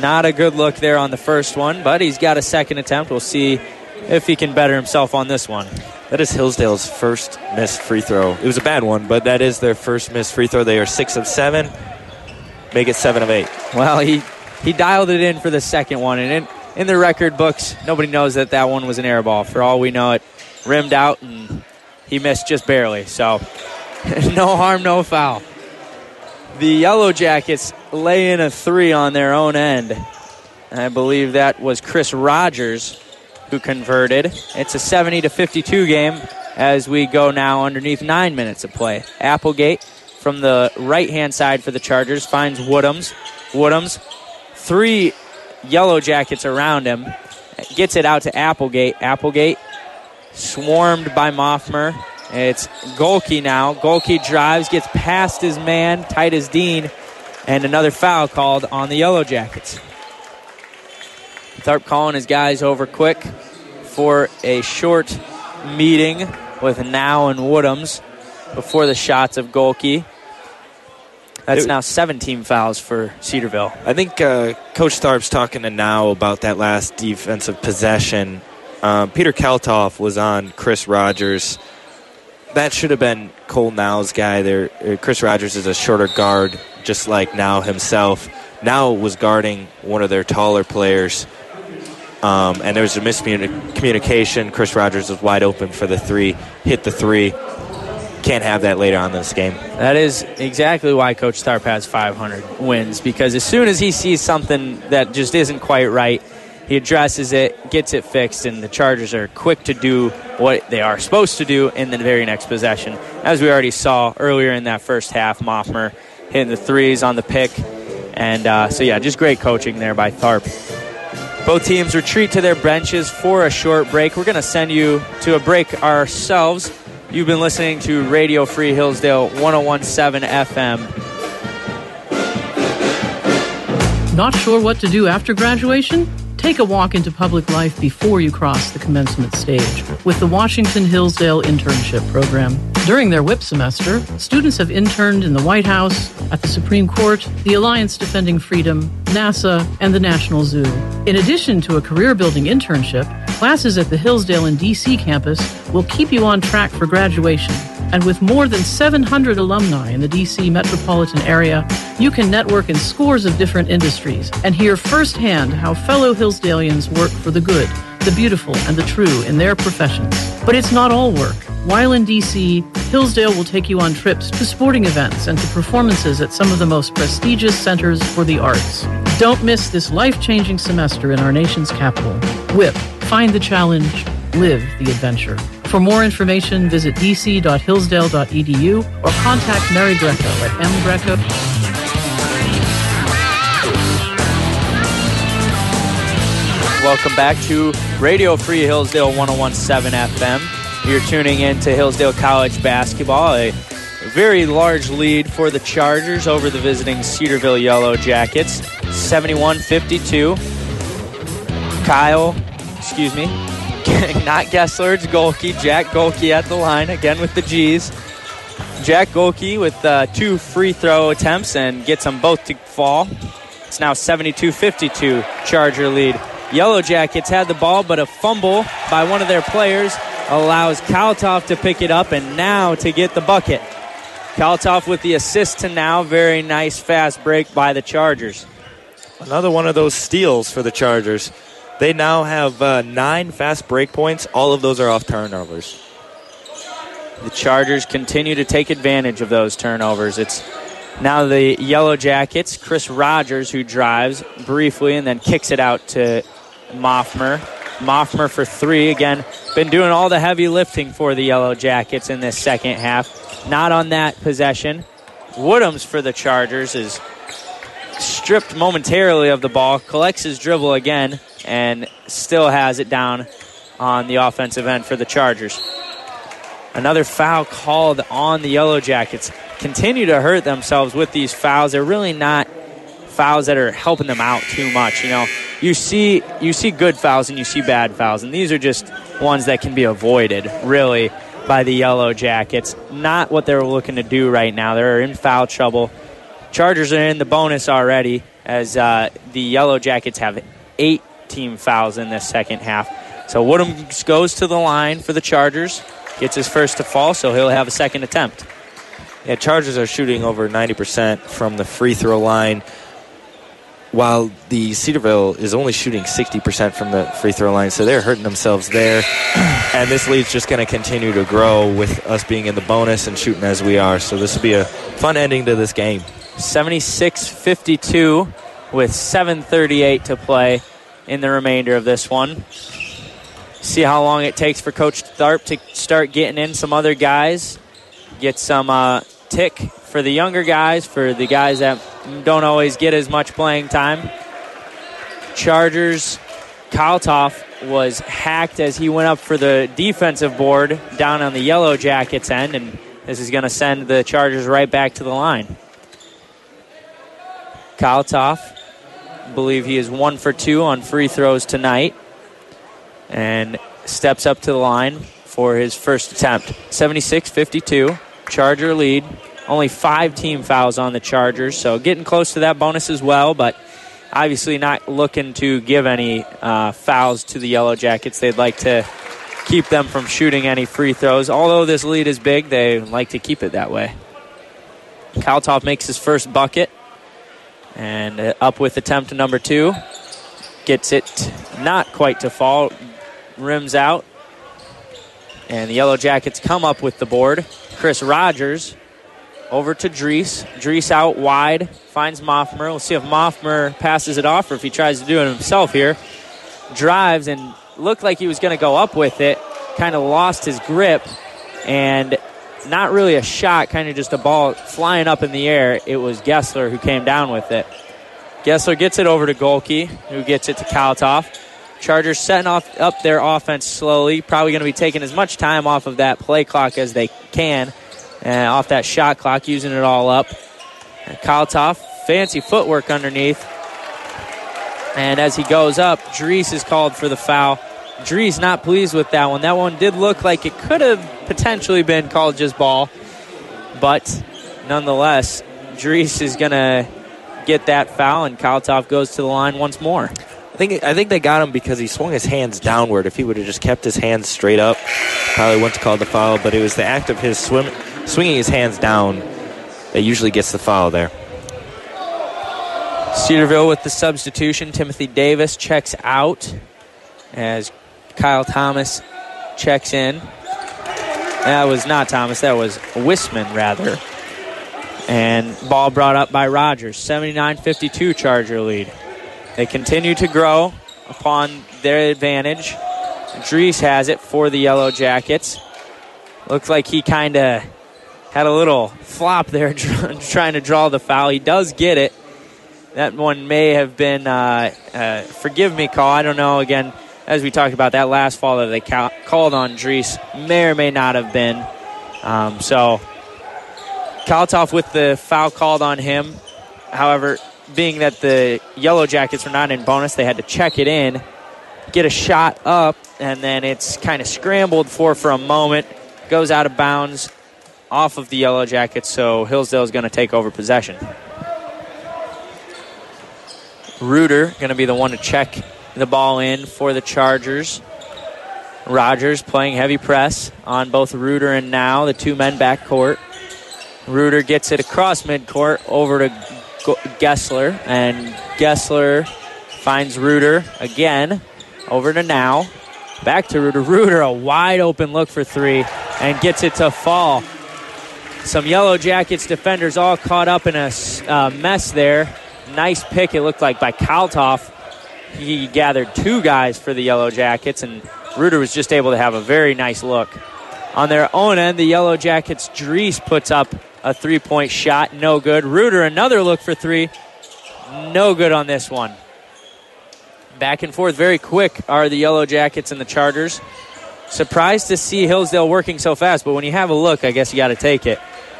Not a good look there on the first one, but he's got a second attempt. We'll see if he can better himself on this one. That is Hillsdale's first missed free throw. It was a bad one, but that is their first missed free throw. They are six of seven. Make it seven of eight. Well, he he dialed it in for the second one, and in, in the record books, nobody knows that that one was an air ball. For all we know, it rimmed out and he missed just barely. So, no harm, no foul. The Yellow Jackets lay in a three on their own end. I believe that was Chris Rogers who converted. It's a 70 to 52 game as we go now underneath nine minutes of play. Applegate from the right hand side for the Chargers finds Woodhams. Woodhams, three Yellow Jackets around him, gets it out to Applegate. Applegate swarmed by Moffmer. It's Gohlke now. Gohlke drives, gets past his man, Titus Dean, and another foul called on the Yellow Jackets. Tharp calling his guys over quick for a short meeting with Now and Woodhams before the shots of Gohlke. That's now 17 fouls for Cedarville. I think uh, Coach Tharp's talking to Now about that last defensive possession. Um, Peter Kaltoff was on Chris Rogers. That should have been Cole Now's guy there. Uh, Chris Rogers is a shorter guard, just like Now himself. Now was guarding one of their taller players. Um, and there was a miscommunication. Chris Rogers was wide open for the three, hit the three. Can't have that later on in this game. That is exactly why Coach Tharp has 500 wins because as soon as he sees something that just isn't quite right, he addresses it, gets it fixed, and the Chargers are quick to do what they are supposed to do in the very next possession. As we already saw earlier in that first half, Moffmer hitting the threes on the pick. And uh, so, yeah, just great coaching there by Tharp. Both teams retreat to their benches for a short break. We're going to send you to a break ourselves. You've been listening to Radio Free Hillsdale 1017 FM. Not sure what to do after graduation? Take a walk into public life before you cross the commencement stage with the Washington Hillsdale Internship Program. During their WIP semester, students have interned in the White House, at the Supreme Court, the Alliance Defending Freedom, NASA, and the National Zoo. In addition to a career building internship, classes at the Hillsdale and DC campus will keep you on track for graduation. And with more than 700 alumni in the DC metropolitan area, you can network in scores of different industries and hear firsthand how fellow Hillsdalians work for the good, the beautiful, and the true in their professions. But it's not all work. While in DC, Hillsdale will take you on trips to sporting events and to performances at some of the most prestigious centers for the arts. Don't miss this life changing semester in our nation's capital. WIP, find the challenge, live the adventure. For more information, visit dc.hillsdale.edu or contact Mary Greco at mgreco. Welcome back to Radio Free Hillsdale 1017 FM. You're tuning in to Hillsdale College basketball. A very large lead for the Chargers over the visiting Cedarville Yellow Jackets. 71 52. Kyle, excuse me, not Gessler, it's Gohlke. Jack Gohlke at the line, again with the G's. Jack Gohlke with uh, two free throw attempts and gets them both to fall. It's now 72 52 Charger lead. Yellow Jackets had the ball, but a fumble by one of their players allows Kaltoff to pick it up and now to get the bucket. Kaltoff with the assist to now. Very nice fast break by the Chargers. Another one of those steals for the Chargers. They now have uh, nine fast break points. All of those are off turnovers. The Chargers continue to take advantage of those turnovers. It's now the Yellow Jackets, Chris Rogers, who drives briefly and then kicks it out to Moffmer. Moffmer for three. Again, been doing all the heavy lifting for the Yellow Jackets in this second half. Not on that possession. Woodhams for the Chargers is stripped momentarily of the ball, collects his dribble again, and still has it down on the offensive end for the Chargers. Another foul called on the Yellow Jackets. Continue to hurt themselves with these fouls. They're really not fouls that are helping them out too much. You know, you see you see good fouls and you see bad fouls, and these are just ones that can be avoided really by the Yellow Jackets. Not what they're looking to do right now. They're in foul trouble. Chargers are in the bonus already as uh, the Yellow Jackets have eight team fouls in this second half. So Woodham goes to the line for the Chargers, gets his first to fall, so he'll have a second attempt. Yeah, Chargers are shooting over 90% from the free throw line, while the Cedarville is only shooting 60% from the free throw line, so they're hurting themselves there. and this lead's just going to continue to grow with us being in the bonus and shooting as we are. So this will be a fun ending to this game. 76 52 with 7.38 to play in the remainder of this one. See how long it takes for Coach Tharp to start getting in some other guys. Get some uh, tick for the younger guys, for the guys that don't always get as much playing time. Chargers, Kaltoff was hacked as he went up for the defensive board down on the Yellow Jackets end, and this is going to send the Chargers right back to the line. Kaltoff, believe he is one for two on free throws tonight, and steps up to the line for his first attempt. 76 52, Charger lead. Only five team fouls on the Chargers, so getting close to that bonus as well, but obviously not looking to give any uh, fouls to the Yellow Jackets. They'd like to keep them from shooting any free throws. Although this lead is big, they like to keep it that way. Kaltoff makes his first bucket and uh, up with attempt number two. Gets it not quite to fall, rims out, and the Yellow Jackets come up with the board. Chris Rogers over to Drees. Drees out wide, finds Moffmer. We'll see if Moffmer passes it off or if he tries to do it himself here. Drives and looked like he was going to go up with it. Kind of lost his grip and not really a shot, kind of just a ball flying up in the air. It was Gessler who came down with it. Gessler gets it over to Gohlke, who gets it to Kaltoff. Chargers setting off up their offense slowly. Probably going to be taking as much time off of that play clock as they can, uh, off that shot clock, using it all up. And Kaltoff, fancy footwork underneath. And as he goes up, Drees is called for the foul. Drees not pleased with that one. That one did look like it could have potentially been called just ball, but nonetheless, Drees is going to get that foul, and Kaltoff goes to the line once more. I think I think they got him because he swung his hands downward. If he would have just kept his hands straight up, probably wouldn't have called the foul. But it was the act of his swim, swinging his hands down that usually gets the foul there. Cedarville with the substitution. Timothy Davis checks out as Kyle Thomas checks in. That was not Thomas, that was Wisman, rather. And ball brought up by Rogers. 79 52 Charger lead. They continue to grow upon their advantage. Drees has it for the Yellow Jackets. Looks like he kind of had a little flop there trying to draw the foul. He does get it. That one may have been, uh, uh, forgive me, call. I don't know. Again, as we talked about, that last fall that they ca- called on Drees may or may not have been. Um, so, Kaltoff with the foul called on him. However, being that the Yellow Jackets were not in bonus, they had to check it in, get a shot up, and then it's kind of scrambled for for a moment. Goes out of bounds off of the Yellow Jackets, so Hillsdale is going to take over possession. Reuter going to be the one to check the ball in for the Chargers. Rogers playing heavy press on both Reuter and now, the two men back court. Reuter gets it across midcourt over to Gessler, and Gessler finds Reuter again over to now. Back to Reuter. Reuter, a wide open look for three, and gets it to fall. Some Yellow Jackets defenders all caught up in a uh, mess there. Nice pick, it looked like, by Kaltoff. He gathered two guys for the Yellow Jackets, and Reuter was just able to have a very nice look. On their own end, the Yellow Jackets, Dries puts up a three point shot, no good. Reuter, another look for three, no good on this one. Back and forth very quick are the Yellow Jackets and the Chargers. Surprised to see Hillsdale working so fast, but when you have a look, I guess you got to take it.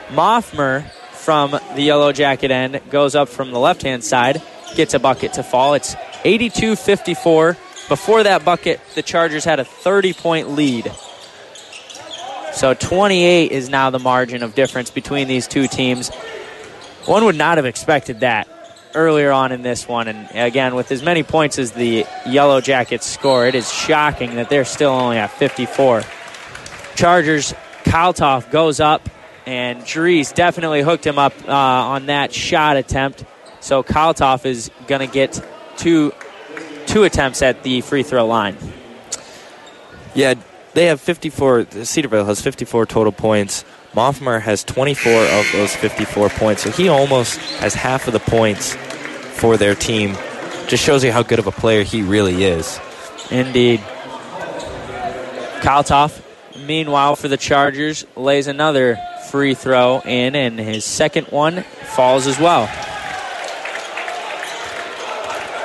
Moffmer from the Yellow Jacket end goes up from the left hand side, gets a bucket to fall. It's 82 54. Before that bucket, the Chargers had a 30 point lead. So 28 is now the margin of difference between these two teams. One would not have expected that earlier on in this one. And again, with as many points as the Yellow Jackets score, it is shocking that they're still only at 54. Chargers, Kaltoff goes up, and Dries definitely hooked him up uh, on that shot attempt. So Kaltoff is going to get two, two attempts at the free throw line. Yeah, they have 54. Cedarville has 54 total points. Moffmer has 24 of those 54 points, so he almost has half of the points for their team. Just shows you how good of a player he really is. Indeed. Kaltoff, meanwhile, for the Chargers, lays another free throw in, and his second one falls as well.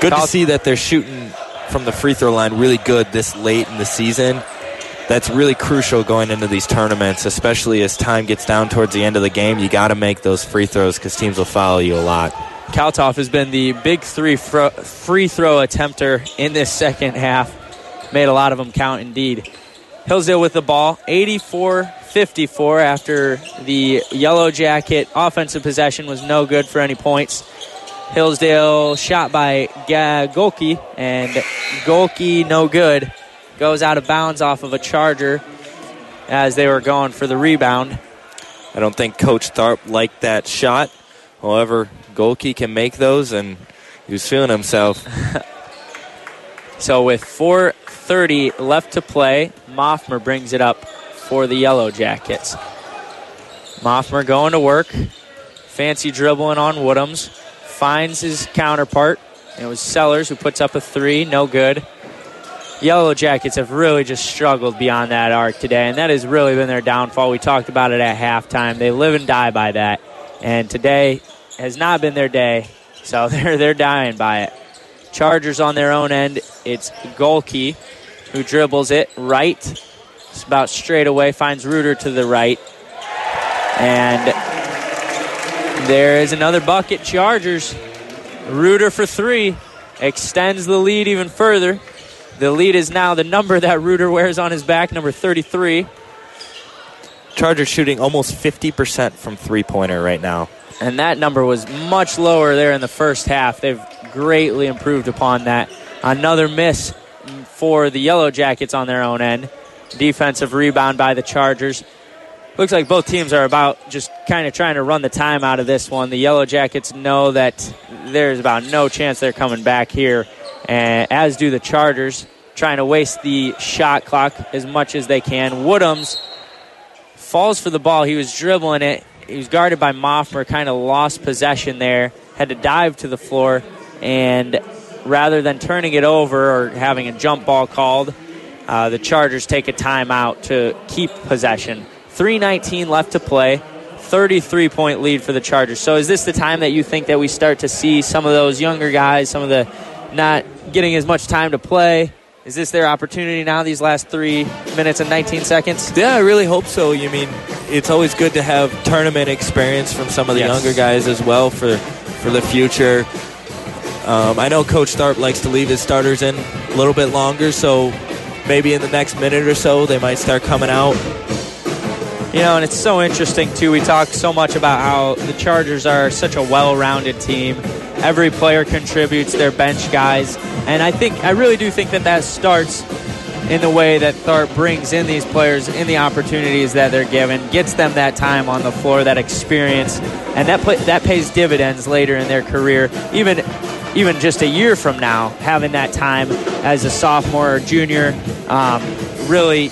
Good to see that they're shooting from the free throw line really good this late in the season that's really crucial going into these tournaments, especially as time gets down towards the end of the game. You got to make those free throws because teams will follow you a lot. Kaltoff has been the big three fro- free throw attempter in this second half. Made a lot of them count indeed. Hillsdale with the ball, 84 54 after the Yellow Jacket offensive possession was no good for any points. Hillsdale shot by Gohlke, and Gohlke no good goes out of bounds off of a Charger as they were going for the rebound. I don't think Coach Tharp liked that shot. However, Gohlke can make those, and he was feeling himself. so with 4.30 left to play, Moffmer brings it up for the Yellow Jackets. Moffmer going to work. Fancy dribbling on Woodhams. Finds his counterpart. It was Sellers who puts up a three. No good. Yellow Jackets have really just struggled beyond that arc today, and that has really been their downfall. We talked about it at halftime. They live and die by that, and today has not been their day, so they're they're dying by it. Chargers on their own end. It's Gohlke who dribbles it right. It's about straight away, finds Reuter to the right. And there is another bucket. Chargers. Reuter for three. Extends the lead even further. The lead is now the number that Reuter wears on his back, number 33. Chargers shooting almost 50% from three pointer right now. And that number was much lower there in the first half. They've greatly improved upon that. Another miss for the Yellow Jackets on their own end. Defensive rebound by the Chargers. Looks like both teams are about just kind of trying to run the time out of this one. The Yellow Jackets know that there's about no chance they're coming back here and as do the Chargers, trying to waste the shot clock as much as they can. Woodhams falls for the ball. He was dribbling it. He was guarded by Moffmer, kind of lost possession there, had to dive to the floor, and rather than turning it over or having a jump ball called, uh, the Chargers take a timeout to keep possession. 3.19 left to play. 33 point lead for the Chargers. So, is this the time that you think that we start to see some of those younger guys, some of the not getting as much time to play. Is this their opportunity now, these last three minutes and 19 seconds? Yeah, I really hope so. You mean, it's always good to have tournament experience from some of the yes. younger guys as well for, for the future. Um, I know Coach Tharp likes to leave his starters in a little bit longer, so maybe in the next minute or so they might start coming out. You know, and it's so interesting, too. We talk so much about how the Chargers are such a well rounded team every player contributes their bench guys. And I think, I really do think that that starts in the way that Tharp brings in these players in the opportunities that they're given, gets them that time on the floor, that experience, and that play, that pays dividends later in their career. Even even just a year from now, having that time as a sophomore or junior um, really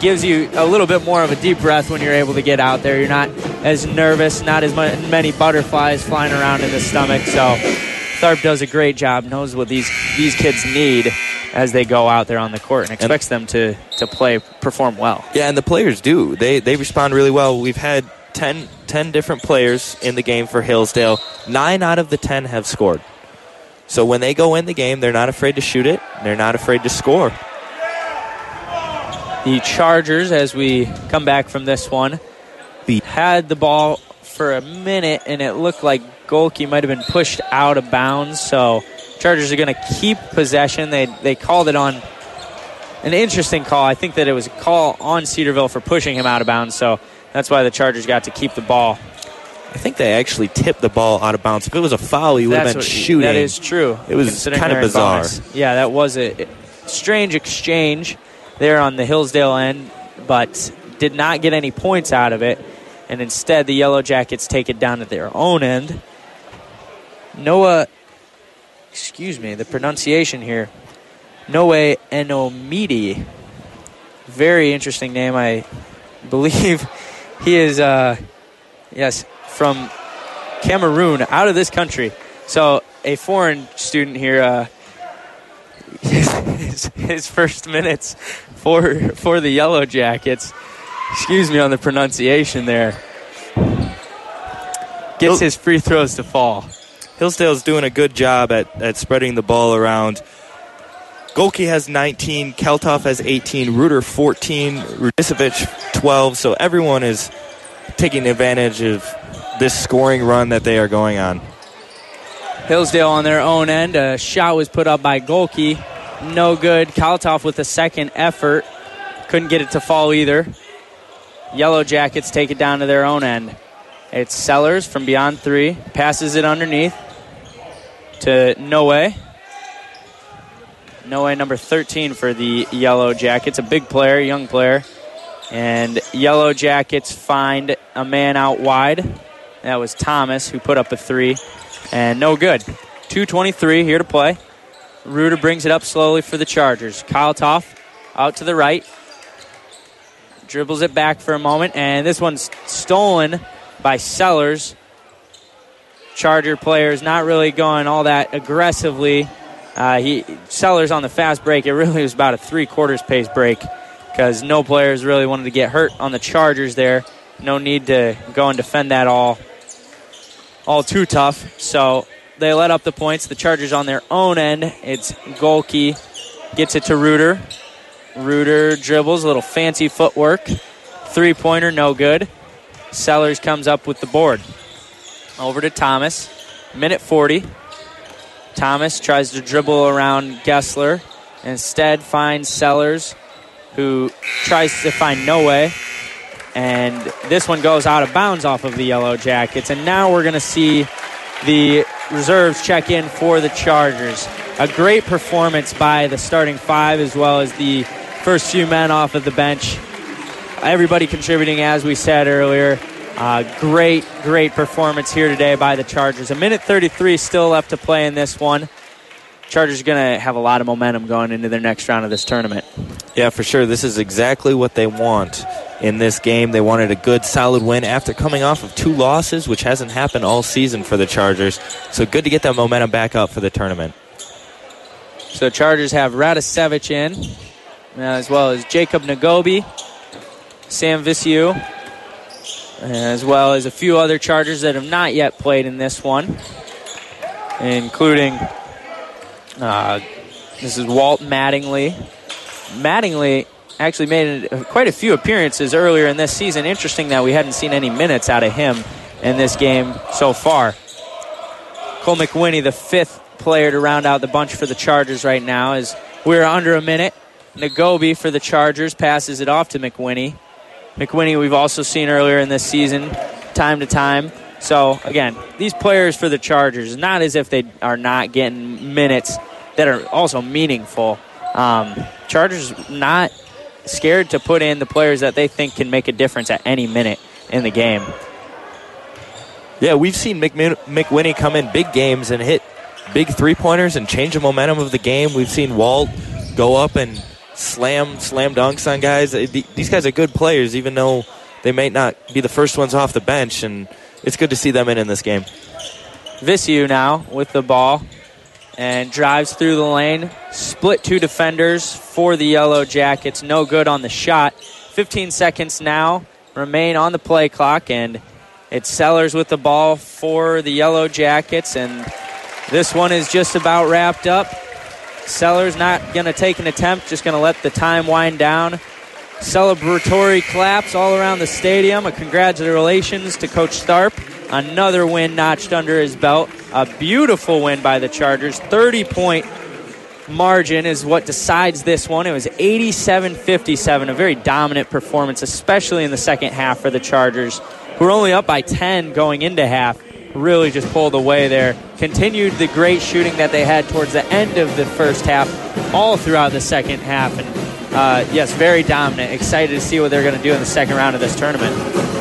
gives you a little bit more of a deep breath when you're able to get out there. You're not as nervous, not as many butterflies flying around in the stomach. So Tharp does a great job, knows what these these kids need as they go out there on the court, and expects them to to play perform well. Yeah, and the players do. They they respond really well. We've had 10, 10 different players in the game for Hillsdale. Nine out of the ten have scored. So when they go in the game, they're not afraid to shoot it. They're not afraid to score. The Chargers, as we come back from this one, had the ball for a minute, and it looked like Gohlke might have been pushed out of bounds. So Chargers are going to keep possession. They they called it on an interesting call. I think that it was a call on Cedarville for pushing him out of bounds. So that's why the Chargers got to keep the ball. I think they actually tipped the ball out of bounds. If it was a foul, he would have been what, shooting. That is true. It was kind of bizarre. Bonus. Yeah, that was a strange exchange there on the Hillsdale end, but did not get any points out of it. And instead, the Yellow Jackets take it down at their own end. Noah, excuse me, the pronunciation here. Noe Enomidi. Very interesting name. I believe he is, uh, yes, from Cameroon, out of this country. So a foreign student here, uh, his, his, first minutes for for the Yellow Jackets. Excuse me on the pronunciation there. Gets his free throws to fall. Hillsdale's doing a good job at, at spreading the ball around. Gohlke has 19, Kaltoff has 18, Reuter 14, Radisevich 12. So everyone is taking advantage of this scoring run that they are going on. Hillsdale on their own end. A shot was put up by Gohlke. No good. Kaltoff with a second effort. Couldn't get it to fall either. Yellow Jackets take it down to their own end. It's Sellers from beyond three. Passes it underneath to Noe. Noe number 13 for the Yellow Jackets. A big player, young player. And Yellow Jackets find a man out wide. That was Thomas who put up a three. And no good. 2.23 here to play. Reuter brings it up slowly for the Chargers. Kaltoff out to the right. Dribbles it back for a moment. And this one's stolen by Sellers. Charger players not really going all that aggressively. Uh, he Sellers on the fast break. It really was about a three quarters pace break because no players really wanted to get hurt on the Chargers there. No need to go and defend that all all too tough. So they let up the points. The Chargers on their own end. It's Gohlke gets it to Reuter. Reuter dribbles, a little fancy footwork. Three pointer, no good. Sellers comes up with the board. Over to Thomas. Minute 40. Thomas tries to dribble around Gessler. Instead, finds Sellers, who tries to find Noe. And this one goes out of bounds off of the Yellow Jackets. And now we're going to see the reserves check in for the Chargers. A great performance by the starting five as well as the first few men off of the bench. Everybody contributing, as we said earlier. Uh, great, great performance here today by the Chargers. A minute 33 still left to play in this one. Chargers are going to have a lot of momentum going into their next round of this tournament. Yeah, for sure. This is exactly what they want in this game. They wanted a good, solid win after coming off of two losses, which hasn't happened all season for the Chargers. So good to get that momentum back up for the tournament. So Chargers have Radisevich in, uh, as well as Jacob Nagobi, Sam Visiu, as well as a few other Chargers that have not yet played in this one, including uh, this is Walt Mattingly. Mattingly actually made quite a few appearances earlier in this season. Interesting that we hadn't seen any minutes out of him in this game so far. Cole McWinney, the fifth player to round out the bunch for the Chargers right now, is we're under a minute. Nagobi for the Chargers passes it off to McWinney. McWinney, we've also seen earlier in this season, time to time. So, again, these players for the Chargers, not as if they are not getting minutes that are also meaningful. Um, Chargers not scared to put in the players that they think can make a difference at any minute in the game. Yeah, we've seen McMin- McWinney come in big games and hit big three pointers and change the momentum of the game. We've seen Walt go up and slam slam dunks on guys. These guys are good players, even though they may not be the first ones off the bench, and it's good to see them in in this game. Visiu now with the ball and drives through the lane. Split two defenders for the Yellow Jackets. No good on the shot. 15 seconds now remain on the play clock, and it's Sellers with the ball for the Yellow Jackets, and this one is just about wrapped up. Sellers not going to take an attempt, just going to let the time wind down. Celebratory claps all around the stadium. A congratulations to Coach Tharp. Another win notched under his belt. A beautiful win by the Chargers. 30 point margin is what decides this one. It was 87 57, a very dominant performance, especially in the second half for the Chargers who were only up by 10 going into half, really just pulled away there. Continued the great shooting that they had towards the end of the first half, all throughout the second half. And uh, yes, very dominant. Excited to see what they're going to do in the second round of this tournament.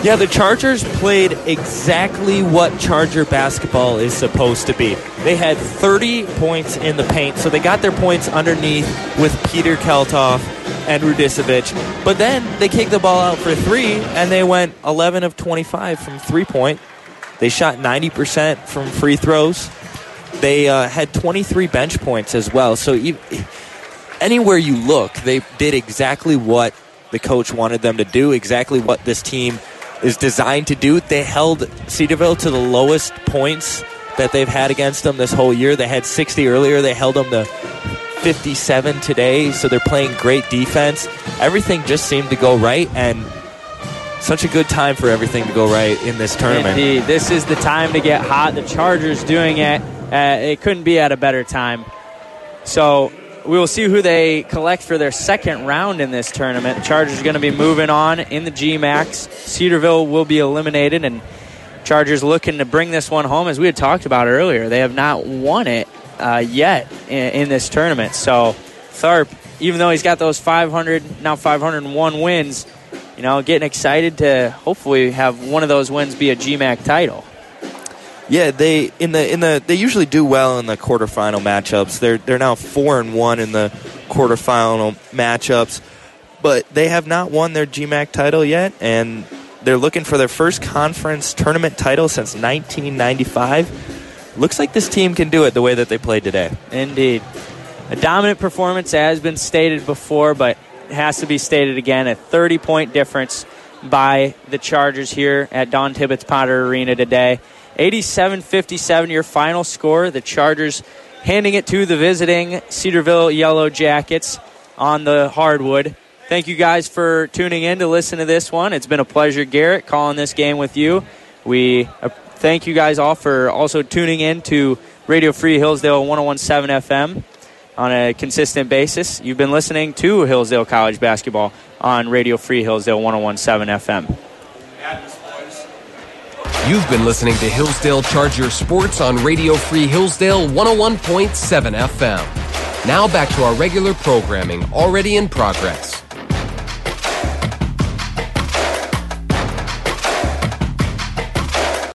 Yeah, the Chargers played exactly what Charger basketball is supposed to be. They had 30 points in the paint, so they got their points underneath with Peter Kaltoff and Radisevich. But then they kicked the ball out for three, and they went 11 of 25 from three point. They shot 90% from free throws. They uh, had 23 bench points as well. So anywhere you look, they did exactly what the coach wanted them to do, exactly what this team is designed to do. They held Cedarville to the lowest points that they've had against them this whole year. They had 60 earlier. They held them to 57 today, so they're playing great defense. Everything just seemed to go right, and such a good time for everything to go right in this tournament. Indeed, this is the time to get hot. The Chargers doing it. Uh, it couldn't be at a better time. So we will see who they collect for their second round in this tournament. Chargers are going to be moving on in the GMAX. Cedarville will be eliminated, and Chargers looking to bring this one home. As we had talked about earlier, they have not won it uh, yet in, in, this tournament. So Tharp, even though he's got those 500 now 501 wins, you know, getting excited to hopefully have one of those wins be a GMAC title. Yeah, they in the in the they usually do well in the quarterfinal matchups. They're they're now four and one in the quarterfinal matchups, but they have not won their GMAC title yet, and they're looking for their first conference tournament title since 1995 looks like this team can do it the way that they played today. Indeed. A dominant performance has been stated before, but it has to be stated again. A 30 point difference by the Chargers here at Dawn Tibbetts Potter Arena today. 87 57, your final score. The Chargers handing it to the visiting Cedarville Yellow Jackets on the hardwood. Thank you guys for tuning in to listen to this one. It's been a pleasure, Garrett, calling this game with you. We uh, thank you guys all for also tuning in to Radio Free Hillsdale 1017 FM on a consistent basis. You've been listening to Hillsdale College basketball on Radio Free Hillsdale 1017 FM. You've been listening to Hillsdale Charger Sports on Radio Free Hillsdale 101.7 FM. Now back to our regular programming already in progress.